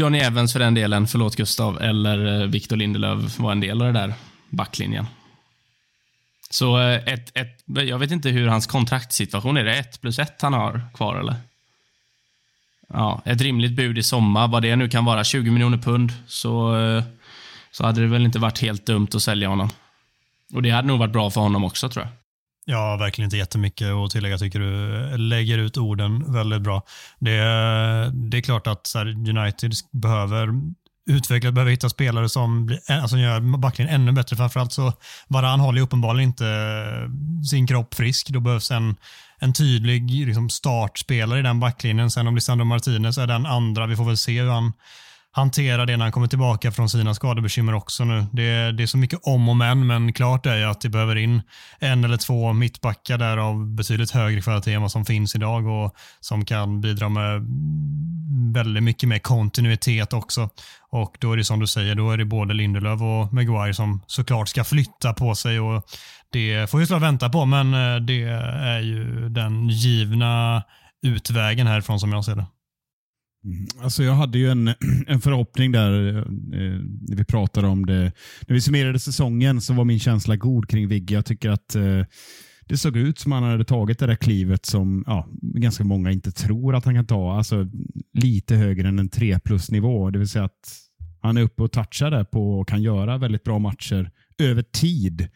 Johnny Evans för den delen, förlåt Gustav, eller eh, Victor Lindelöf var en del av den där backlinjen. Så eh, ett, ett, jag vet inte hur hans kontraktssituation är. Det ett plus ett han har kvar, eller? Ja, ett rimligt bud i sommar, vad det nu kan vara, 20 miljoner pund, så eh, så hade det väl inte varit helt dumt att sälja honom. Och det hade nog varit bra för honom också tror jag. Ja, verkligen inte jättemycket att tillägga. tycker du lägger ut orden väldigt bra. Det, det är klart att United behöver utvecklat, behöver hitta spelare som blir, alltså gör backlinjen ännu bättre. Framförallt så Varan håller uppenbarligen inte sin kropp frisk. Då behövs en, en tydlig liksom startspelare i den backlinjen. Sen om Lisandro Martinez är den andra, vi får väl se hur han hantera det när han kommer tillbaka från sina skadebekymmer också nu. Det, det är så mycket om och men, men klart är ju att det behöver in en eller två mittbackar där av betydligt högre kvalitet än vad som finns idag och som kan bidra med väldigt mycket mer kontinuitet också. Och då är det som du säger, då är det både Lindelöf och Maguire som såklart ska flytta på sig och det får vi såklart vänta på, men eh, det är ju den givna utvägen härifrån som jag ser det. Mm. Alltså jag hade ju en, en förhoppning där eh, eh, när vi pratade om det. När vi summerade säsongen så var min känsla god kring Vigge. Jag tycker att eh, det såg ut som han hade tagit det där klivet som ja, ganska många inte tror att han kan ta. Alltså lite högre än en 3 plus nivå. Det vill säga att han är uppe och touchar där på och kan göra väldigt bra matcher över tid.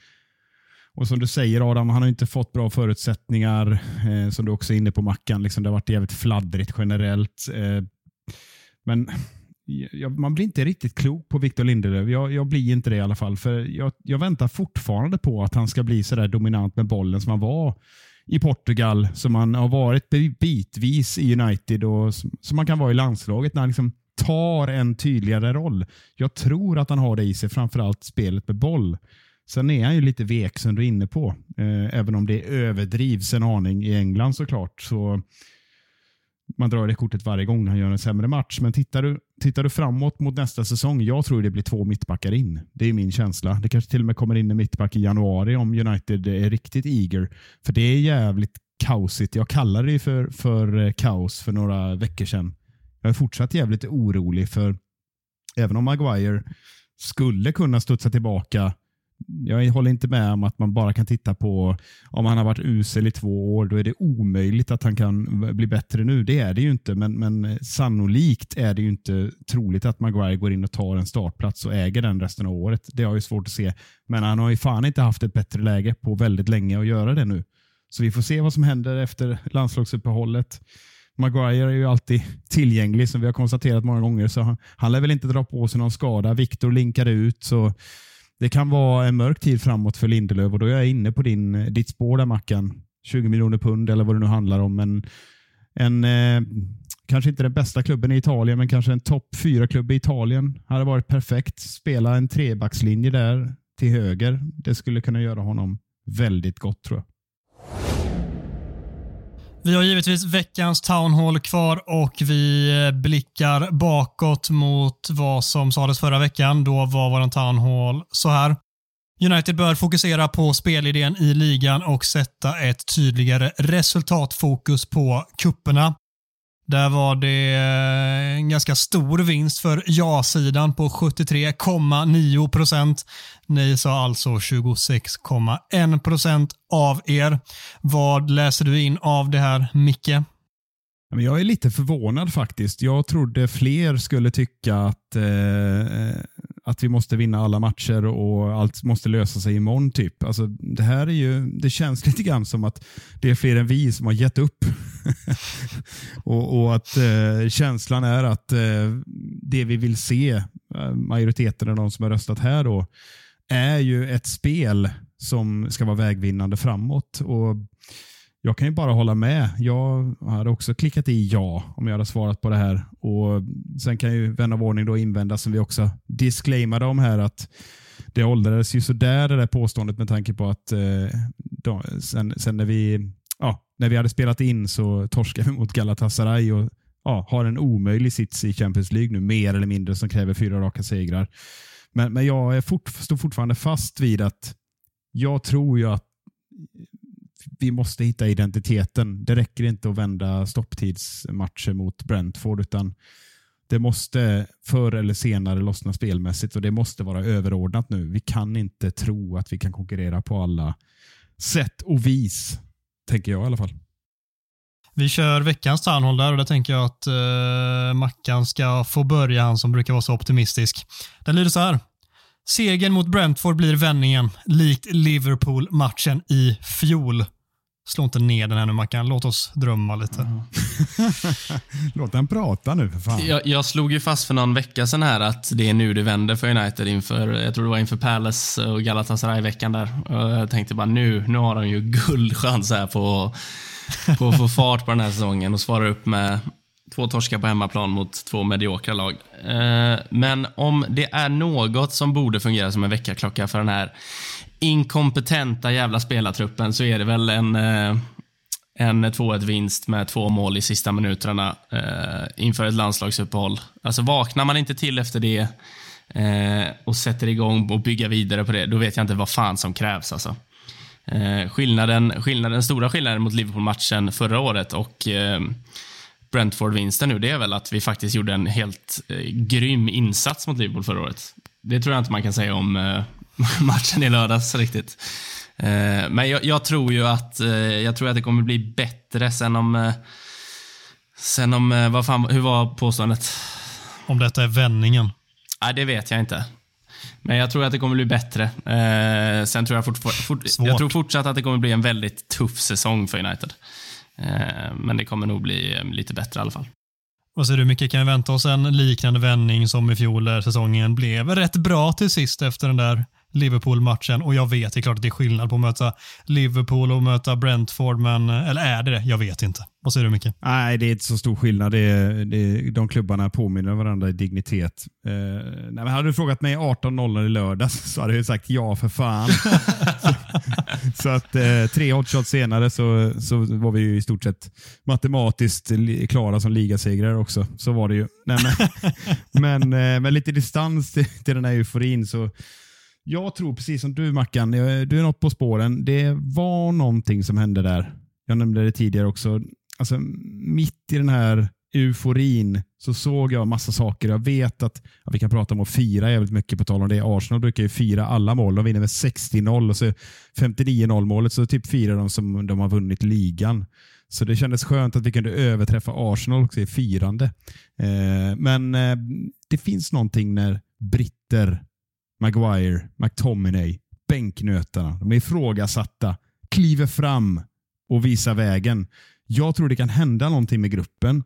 Och som du säger Adam, han har inte fått bra förutsättningar. Eh, som du också är inne på Mackan. Liksom, det har varit jävligt fladdrigt generellt. Eh, men jag, man blir inte riktigt klok på Victor Lindelöf. Jag, jag, blir inte det i alla fall. För jag, jag väntar fortfarande på att han ska bli så där dominant med bollen som han var i Portugal, som han har varit bitvis i United och som han kan vara i landslaget när han liksom tar en tydligare roll. Jag tror att han har det i sig, framförallt spelet med boll. Sen är han ju lite vek som du är inne på. Eh, även om det överdrivs en aning i England såklart. Så man drar det kortet varje gång han gör en sämre match. Men tittar du, tittar du framåt mot nästa säsong, jag tror det blir två mittbackar in. Det är min känsla. Det kanske till och med kommer in en mittback i januari om United är riktigt eager. För det är jävligt kaosigt. Jag kallade det för, för eh, kaos för några veckor sedan. Jag är fortsatt jävligt orolig för även om Maguire skulle kunna studsa tillbaka jag håller inte med om att man bara kan titta på om han har varit usel i två år, då är det omöjligt att han kan bli bättre nu. Det är det ju inte, men, men sannolikt är det ju inte troligt att Maguire går in och tar en startplats och äger den resten av året. Det har jag svårt att se. Men han har ju fan inte haft ett bättre läge på väldigt länge att göra det nu. Så vi får se vad som händer efter landslagsuppehållet. Maguire är ju alltid tillgänglig, som vi har konstaterat många gånger, så han, han lär väl inte dra på sig någon skada. Viktor linkade ut, så det kan vara en mörk tid framåt för Lindelöf och då är jag inne på din, eh, ditt spår där Mackan. 20 miljoner pund eller vad det nu handlar om. Men en, eh, kanske inte den bästa klubben i Italien, men kanske en topp fyra-klubb i Italien hade varit perfekt. Spela en trebackslinje där till höger. Det skulle kunna göra honom väldigt gott tror jag. Vi har givetvis veckans Town Hall kvar och vi eh, blickar bakåt mot vad som sades förra veckan. Då var vår Town Hall så här. United bör fokusera på spelidén i ligan och sätta ett tydligare resultatfokus på kupperna. Där var det eh, en ganska stor vinst för ja-sidan på 73,9 procent. Ni sa alltså 26,1 procent av er. Vad läser du in av det här, Micke? Jag är lite förvånad faktiskt. Jag trodde fler skulle tycka att, eh, att vi måste vinna alla matcher och allt måste lösa sig imorgon. Typ. Alltså, det här är ju, det känns lite grann som att det är fler än vi som har gett upp. och, och, att eh, känslan är att eh, det vi vill se, eh, majoriteten av de som har röstat här, då, är ju ett spel som ska vara vägvinnande framåt. Och jag kan ju bara hålla med. Jag hade också klickat i ja om jag hade svarat på det här. Och Sen kan ju vän av ordning då invända, som vi också disclaimade om här, att det åldrades ju sådär det där påståendet med tanke på att eh, då, sen, sen, när, vi, ja, när vi hade spelat in så torskade vi mot Galatasaray och ja, har en omöjlig sits i Champions League nu, mer eller mindre, som kräver fyra raka segrar. Men, men jag är fort, står fortfarande fast vid att jag tror ju att vi måste hitta identiteten. Det räcker inte att vända stopptidsmatcher mot Brentford, utan det måste förr eller senare lossna spelmässigt och det måste vara överordnat nu. Vi kan inte tro att vi kan konkurrera på alla sätt och vis, tänker jag i alla fall. Vi kör veckans tandhåll där och där tänker jag att eh, Mackan ska få börja, han som brukar vara så optimistisk. Den lyder så här. Segern mot Brentford blir vändningen, likt Liverpool-matchen i fjol. Slå inte ner den här nu Mackan, låt oss drömma lite. Mm. låt den prata nu för fan. Jag, jag, slog ju fast för någon vecka sedan här att det är nu det vänder för United inför, jag tror det var inför Palace och Galatasaray-veckan där. Och jag tänkte bara nu, nu har de ju guldchans här på, på att få fart på den här säsongen och svara upp med två torskar på hemmaplan mot två mediokra lag. Eh, men om det är något som borde fungera som en väckarklocka för den här inkompetenta jävla spelartruppen så är det väl en, eh, en 2-1 vinst med två mål i sista minuterna eh, inför ett landslagsuppehåll. Alltså vaknar man inte till efter det eh, och sätter igång och bygga vidare på det, då vet jag inte vad fan som krävs. Alltså. Eh, skillnaden, skillnaden, stora skillnaden mot Liverpool-matchen förra året och eh, Brentford-vinsten nu, det är väl att vi faktiskt gjorde en helt eh, grym insats mot Liverpool förra året. Det tror jag inte man kan säga om eh, matchen i lördags riktigt. Eh, men jag, jag, tror ju att, eh, jag tror att det kommer bli bättre sen om... Eh, sen om, vad fan, hur var påståendet? Om detta är vändningen? Nej, det vet jag inte. Men jag tror att det kommer bli bättre. Sen tror jag, fort, fort, jag tror fortsatt att det kommer bli en väldigt tuff säsong för United. Men det kommer nog bli lite bättre i alla fall. Vad säger du Micke, kan vi vänta oss en liknande vändning som i fjol där säsongen blev rätt bra till sist efter den där Liverpool-matchen och jag vet, det är klart att det är skillnad på att möta Liverpool och möta Brentford, men, eller är det det? Jag vet inte. Vad säger du Micke? Nej, det är inte så stor skillnad. Det är, det är, de klubbarna påminner varandra i dignitet. Eh, nej, men hade du frågat mig 18.00 i lördags så hade jag sagt ja för fan. så, så, att eh, tre hotshots senare så, så var vi ju i stort sett matematiskt klara som ligasegrare också. Så var det ju. Nej, men, men eh, med lite distans till, till den här euforin så jag tror precis som du Mackan, du är något på spåren. Det var någonting som hände där. Jag nämnde det tidigare också. Alltså, mitt i den här euforin så såg jag massa saker. Jag vet att ja, vi kan prata om att fira jävligt mycket på tal om det. Arsenal brukar ju fira alla mål. De vinner med 60-0 och så 59-0 målet så typ firar de som de har vunnit ligan. Så det kändes skönt att vi kunde överträffa Arsenal också i firande. Eh, men eh, det finns någonting när britter Maguire, McTominay, bänknötarna. De är ifrågasatta, kliver fram och visar vägen. Jag tror det kan hända någonting med gruppen.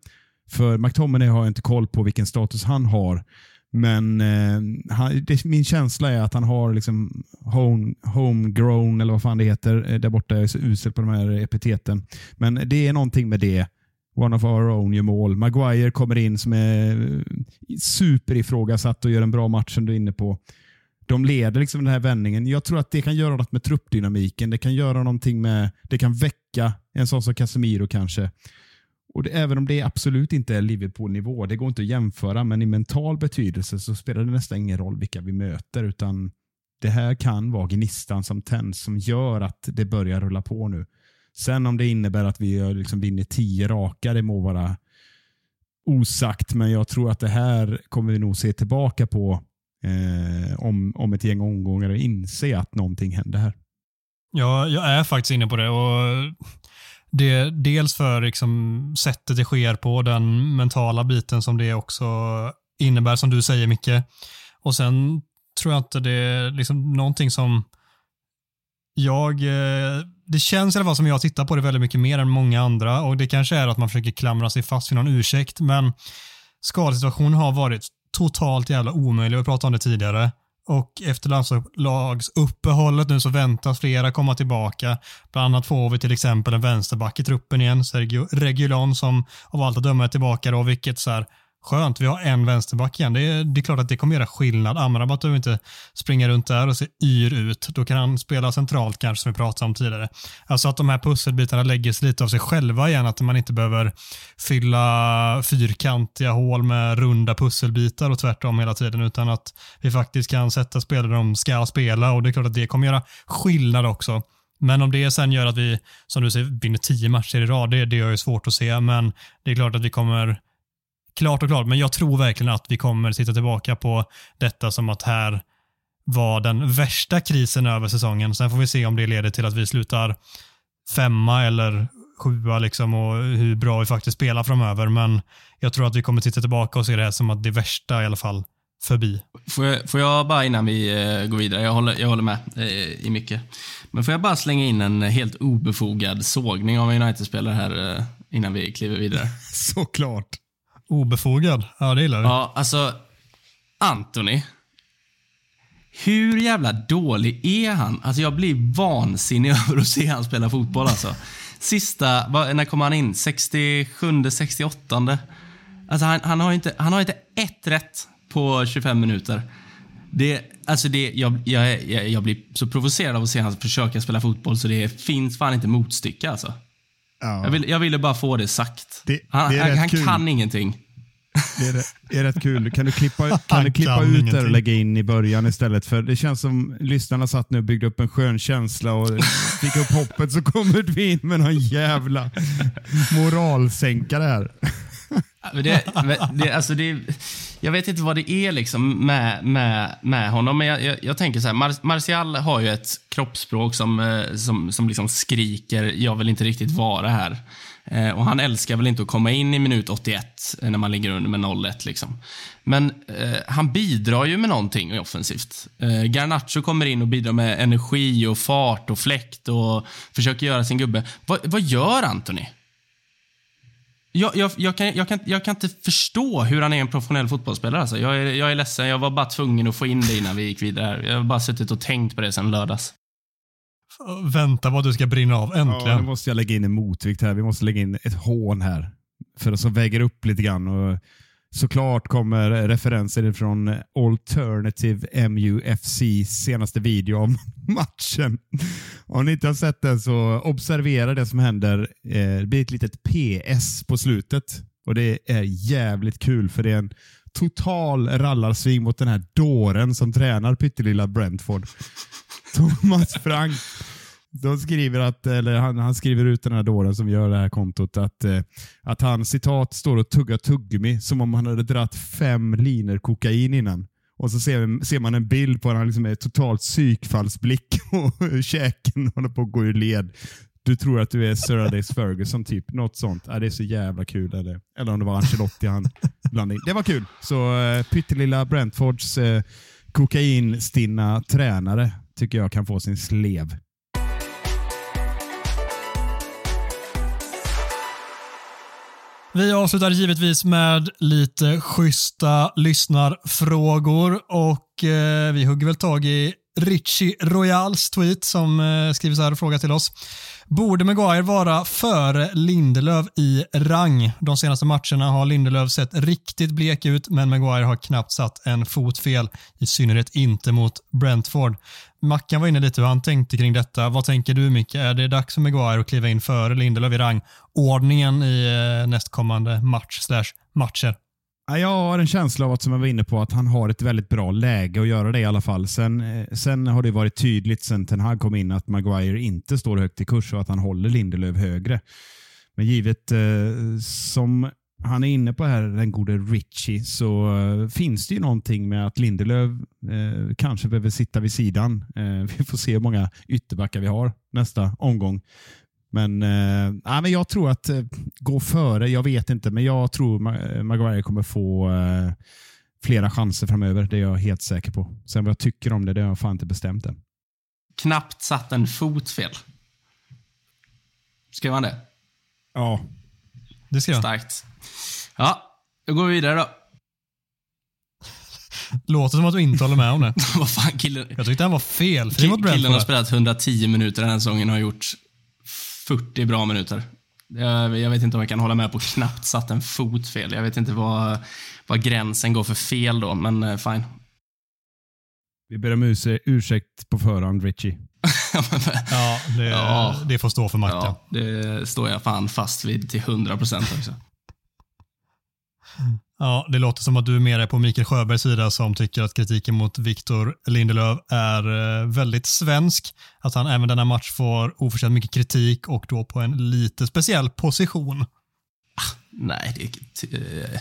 För McTominay har jag inte koll på vilken status han har. Men eh, han, det, min känsla är att han har liksom home, homegrown, eller vad fan det heter, eh, där borta. Jag är så usel på de här epiteten. Men det är någonting med det. One of our own gör mål. Maguire kommer in som är eh, superifrågasatt och gör en bra match som du är inne på de leder liksom den här vändningen. Jag tror att det kan göra något med truppdynamiken. Det kan göra någonting med, det kan väcka en sån som Casemiro kanske. Och det, Även om det absolut inte är Liverpool-nivå, det går inte att jämföra, men i mental betydelse så spelar det nästan ingen roll vilka vi möter, utan det här kan vara gnistan som tänds som gör att det börjar rulla på nu. Sen om det innebär att vi liksom vinner tio raka, det må vara osagt, men jag tror att det här kommer vi nog se tillbaka på eh, om, om ett gäng omgångar och inse att någonting händer här. Ja, jag är faktiskt inne på det. och det, Dels för liksom sättet det sker på, den mentala biten som det också innebär, som du säger Micke. Och sen tror jag inte det är liksom någonting som jag, eh, det känns i alla fall som jag tittar på det väldigt mycket mer än många andra och det kanske är att man försöker klamra sig fast vid någon ursäkt, men skadesituationen har varit totalt jävla omöjlig. Vi pratade om det tidigare. Och efter landslagsuppehållet nu så väntas flera komma tillbaka. Bland annat får vi till exempel en vänsterback i truppen igen, Sergio Regulon som av allt att döma är tillbaka då, vilket så här, skönt, vi har en vänsterback igen. Det är, det är klart att det kommer göra skillnad. Amrabat behöver inte springa runt där och se yr ut. Då kan han spela centralt kanske som vi pratade om tidigare. Alltså att de här pusselbitarna lägger sig lite av sig själva igen, att man inte behöver fylla fyrkantiga hål med runda pusselbitar och tvärtom hela tiden, utan att vi faktiskt kan sätta spelare de ska spela och det är klart att det kommer göra skillnad också. Men om det sen gör att vi, som du säger, vinner tio matcher i rad, det, det är ju svårt att se. Men det är klart att vi kommer klart och klart, men jag tror verkligen att vi kommer titta tillbaka på detta som att här var den värsta krisen över säsongen. Sen får vi se om det leder till att vi slutar femma eller sjua liksom och hur bra vi faktiskt spelar framöver. Men jag tror att vi kommer titta tillbaka och se det här som att det värsta i alla fall förbi. Får jag, får jag bara innan vi uh, går vidare, jag håller, jag håller med uh, i mycket. Men får jag bara slänga in en helt obefogad sågning av United-spelare här uh, innan vi kliver vidare? Såklart. Obefogad? Ja, det gillar vi. Ja, alltså Anthony. Hur jävla dålig är han? Alltså jag blir vansinnig över att se han spela fotboll alltså. Sista, när kom han in? 67, 68? Alltså han, han, har inte, han har inte ett rätt på 25 minuter. Det, alltså det, jag, jag, jag, jag blir så provocerad av att se honom försöka spela fotboll så det finns fan inte motstycke alltså. Ja. Jag, vill, jag ville bara få det sagt. Det- han det han, han kan ingenting. Det är, det är rätt kul. Kan du klippa, kan du klippa ut det och lägga in i början istället? För det känns som lyssnarna satt nu och byggde upp en skön känsla och fick upp hoppet så kommer du in med någon jävla moralsänkare här. Men Det, men det, alltså det, jag vet inte vad det är liksom med, med, med honom, men jag, jag, jag tänker så här. Mar Martial har ju ett kroppsspråk som, eh, som, som liksom skriker “jag vill inte riktigt vara här”. Eh, och Han älskar väl inte att komma in i minut 81 eh, när man ligger under med 0-1. Liksom. Men eh, han bidrar ju med någonting offensivt. Eh, Garnacho kommer in och bidrar med energi och fart och fläkt och försöker göra sin gubbe. Va, vad gör Anthony? Jag, jag, jag, kan, jag, kan, jag kan inte förstå hur han är en professionell fotbollsspelare. Alltså. Jag, är, jag är ledsen, jag var bara tvungen att få in det innan vi gick vidare. här. Jag har bara suttit och tänkt på det sen lördags. Vänta att du ska brinna av, Ja, äntligen. nu måste jag lägga in en motvikt här. Vi måste lägga in ett hån här. För att som väger upp lite grann. Och såklart kommer referenser från Alternative MUFC senaste video om matchen. Om ni inte har sett den så observera det som händer. Eh, det blir ett litet PS på slutet. Och Det är jävligt kul för det är en total rallarsving mot den här dåren som tränar pyttelilla Brentford. Thomas Frank. De skriver att, eller han, han skriver ut den här dåren som gör det här kontot att, eh, att han citat står och tuggar tuggummi som om han hade dratt fem liner kokain innan. Och så ser, ser man en bild på honom, liksom med totalt psykfallsblick och käken håller på att gå ur led. Du tror att du är Sir Alex Ferguson, typ. Något sånt. Ja, det är så jävla kul. Eller, eller om det var Ancelotti han blandade in. Det var kul. Så eh, pyttelilla Brentfords eh, kokainstinna tränare tycker jag kan få sin slev. Vi avslutar givetvis med lite schyssta lyssnarfrågor och eh, vi hugger väl tag i Richie Royals tweet som eh, skriver så här och frågar till oss. Borde Maguire vara före Lindelöf i rang? De senaste matcherna har Lindelöf sett riktigt blek ut men Maguire har knappt satt en fot fel, i synnerhet inte mot Brentford. Mackan var inne lite hur han tänkte kring detta. Vad tänker du Micke? Är det dags för Maguire att kliva in före Lindelöf i rangordningen i eh, nästkommande match slash matcher? Jag har en känsla av att, som jag var inne på, att han har ett väldigt bra läge att göra det i alla fall. Sen, eh, sen har det varit tydligt sen Ten Hag kom in att Maguire inte står högt i kurs och att han håller Lindelöf högre. Men givet, eh, som han är inne på här, den gode Richie, så eh, finns det ju någonting med att Lindelöf eh, kanske behöver sitta vid sidan. Eh, vi får se hur många ytterbackar vi har nästa omgång. Men, äh, men jag tror att gå före, jag vet inte, men jag tror Maguire kommer få flera chanser framöver. Det är jag helt säker på. Sen vad jag tycker om det, det har jag fan inte bestämt än. Knappt satt en fot fel. Skrev han det? Ja. Det skrev han. Starkt. Ja, då går vi vidare då. Låter som att du inte håller med om det. Vad fan, killen... Jag tyckte han var fel. killen har spelat 110 minuter den här säsongen och har gjort 40 bra minuter. Jag, jag, vet inte om jag kan hålla med på knappt satt en fot fel. Jag vet inte vad, vad gränsen går för fel då, men uh, fine. Vi ber om ursäkt på förhand, Richie. ja, det, ja, det får stå för Martin. Ja, det står jag fan fast vid till 100 procent också. Ja, det låter som att du är mer på Mikael Sjöbergs sida som tycker att kritiken mot Victor Lindelöf är eh, väldigt svensk. Att han även denna match får oförtjänt mycket kritik och då på en lite speciell position. Nej, det, eh,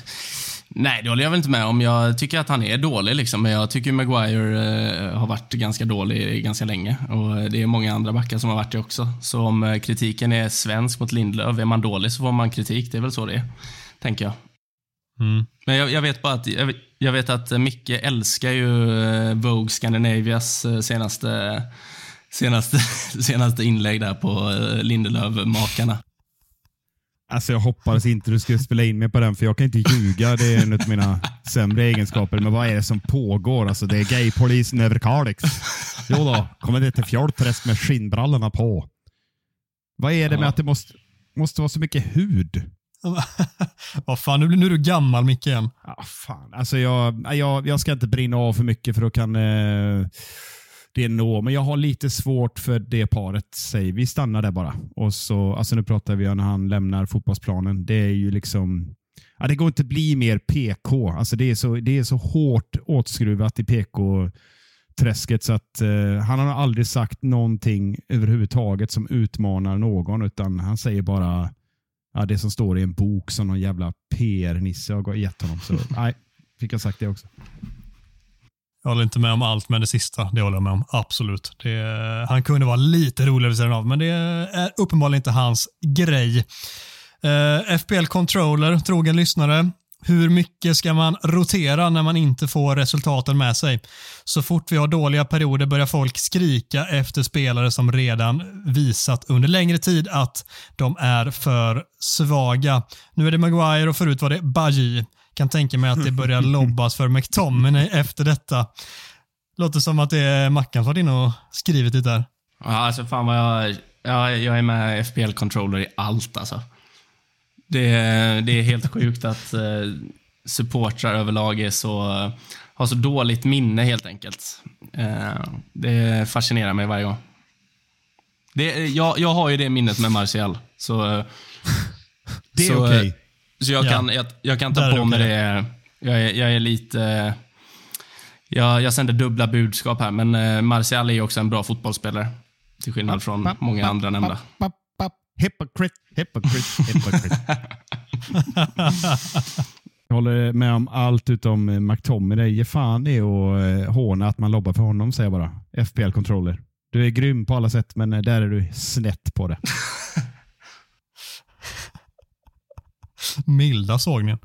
nej, det håller jag väl inte med om. Jag tycker att han är dålig, liksom. men jag tycker Maguire eh, har varit ganska dålig ganska länge. Och Det är många andra backar som har varit det också. Så om kritiken är svensk mot Lindelöf, är man dålig så får man kritik. Det är väl så det är, tänker jag. Mm. Men jag, jag, vet bara att, jag, jag, vet att Micke älskar ju eh, Vogue Scandinavias eh, senaste, senaste, senaste inlägg där på eh, Lindelöf-makarna. Alltså jag hoppades inte du skulle spela in mig på den, för jag kan inte ljuga. Det är en av mina sämre egenskaper. Men vad är det som pågår? Alltså, det är gaypolisen över Kalix. Jo då, kommer det till Fjordträsk med skinnbrallorna på. Vad är det med att det måste, måste vara så mycket hud? Vad fan, nu, nu är du gammal Micke igen. Ja, fan. Alltså jag, jag, jag ska inte brinna av för mycket för då kan eh, det nå. Men jag har lite svårt för det paret. Säg, vi stannar där bara. Och så, alltså nu pratar vi om när han lämnar fotbollsplanen. Det är ju liksom Ja, det går inte att bli mer PK. Alltså det, är så, det är så hårt åtskruvat i PK-träsket så att eh, han har aldrig sagt någonting överhuvudtaget som utmanar någon utan han säger bara ja, det som står i en bok som någon jävla PR-nisse har gett honom. Så nej, fick jag sagt det också. Jag håller inte med om allt, men det sista, det håller jag med om. Absolut. Det, han kunde vara lite roligare vid sidan av, men det är uppenbarligen inte hans grej. Uh, FPL Controller, trogen lyssnare, hur mycket ska man rotera när man inte får resultaten med sig? Så fort vi har dåliga perioder börjar folk skrika efter spelare som redan visat under längre tid att de är för svaga. Nu är det Maguire och förut var det Bajy. Kan tänka mig att det börjar lobbas för McTominay efter detta. Låter som att det är Mackan som varit inne och skrivit det där. Ja, alltså fan vad jag, jag, jag är med FPL-controller i allt alltså. Det, det är helt sjukt att eh, supportrar överlag är så, har så dåligt minne helt enkelt. Eh, det fascinerar mig varje gång. Det, jag, jag har ju det minnet med Martial. Så, det är okej. Okay. Så jag, kan, jag, jag kan ta på mig det. Jag är, jag är lite... Jag, jag sänder dubbla budskap här, men eh, Martial är ju också en bra fotbollsspelare. Till skillnad från många andra nämnda. Hypocrite, hypocrite, hypocrite. Jag håller med om allt utom McTominay. Ge fan i att eh, håna att man lobbar för honom, säger jag bara. FPL-controller. Du är grym på alla sätt, men eh, där är du snett på det. Milda sågningen.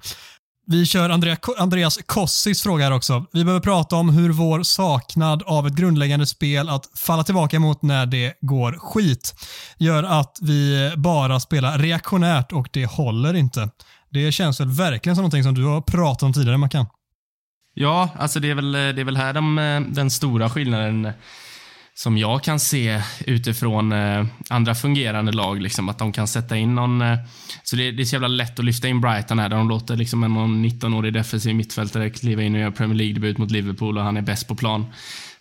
Vi kör Andrea, Andreas Kossis fråga här också. Vi behöver prata om hur vår saknad av ett grundläggande spel att falla tillbaka mot när det går skit gör att vi bara spelar reaktionärt och det håller inte. Det känns väl verkligen som någonting som du har pratat om tidigare, Mackan? Ja, alltså det är väl, det är väl här de, eh, den stora skillnaden som jag kan se utifrån eh, andra fungerande lag, liksom, att de kan sätta in någon... Eh, så det, det, är så jävla lätt att lyfta in Brighton här, där de låter liksom en 19-årig defensiv mittfältare kliva in och göra Premier League-debut mot Liverpool och han är bäst på plan.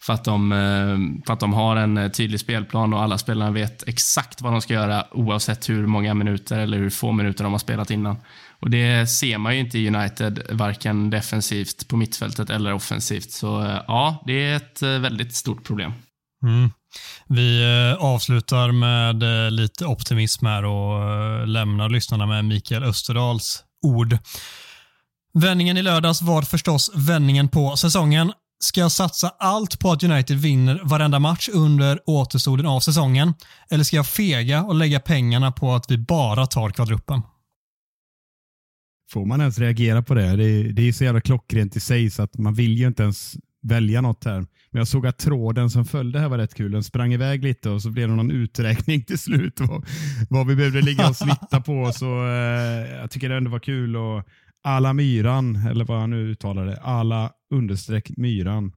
För att, de, eh, för att de har en eh, tydlig spelplan och alla spelarna vet exakt vad de ska göra oavsett hur många minuter eller hur få minuter de har spelat innan. Och Det ser man ju inte i United, varken defensivt på mittfältet eller offensivt. Så eh, ja, det är ett eh, väldigt stort problem. Mm. Vi eh, avslutar med eh, lite optimism här och eh, lämnar lyssnarna med Mikael Österdals ord. Vändningen i lördags var förstås vändningen på säsongen. Ska jag satsa allt på att United vinner varenda match under återstoden av säsongen? Eller ska jag fega och lägga pengarna på att vi bara tar kvadruppen? Får man ens reagera på det? Det är, det är så jävla klockrent i sig så att man vill ju inte ens välja något här. Men jag såg att tråden som följde här var rätt kul. Den sprang iväg lite och så blev det någon uträkning till slut vad, vad vi behövde ligga och snitta på. Så eh, Jag tycker det ändå var kul. Och Ala Myran, eller vad han nu uttalar det, Ala understreck Myran.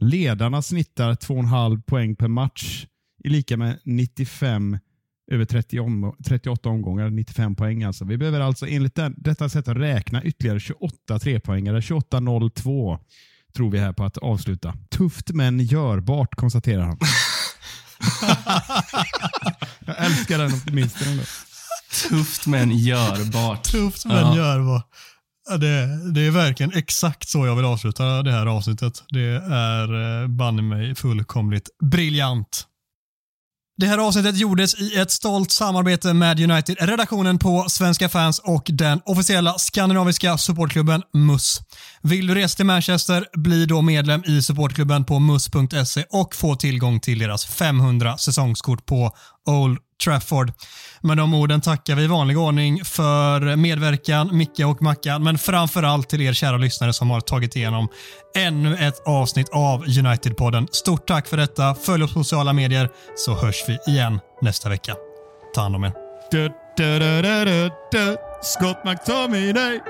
Ledarna snittar 2,5 poäng per match i lika med 95 över 30 om, 38 omgångar, 95 poäng alltså. Vi behöver alltså enligt den, detta sätt att räkna ytterligare 28 trepoängare, 28-02 tror vi här på att avsluta. Tufft men görbart konstaterar han. Jag älskar den optimismen. Tufft men görbart. Tufft men Ja. görbart. Ja, det, det är verkligen exakt så jag vill avsluta det här avsnittet. Det är eh, banne mig fullkomligt briljant. Det här avsnittet gjordes i ett stolt samarbete med United, redaktionen på Svenska fans och den officiella skandinaviska supportklubben MUS. Vill du resa till Manchester, bli då medlem i supportklubben på mus.se och få tillgång till deras 500 säsongskort på Old Trafford. Med de orden tackar vi i vanlig ordning för medverkan, Micke och Mackan, men framförallt till er kära lyssnare som har tagit igenom ännu ett avsnitt av United-podden. Stort tack för detta. Följ oss på sociala medier så hörs vi igen nästa vecka. Ta hand om er. Scott McTominay.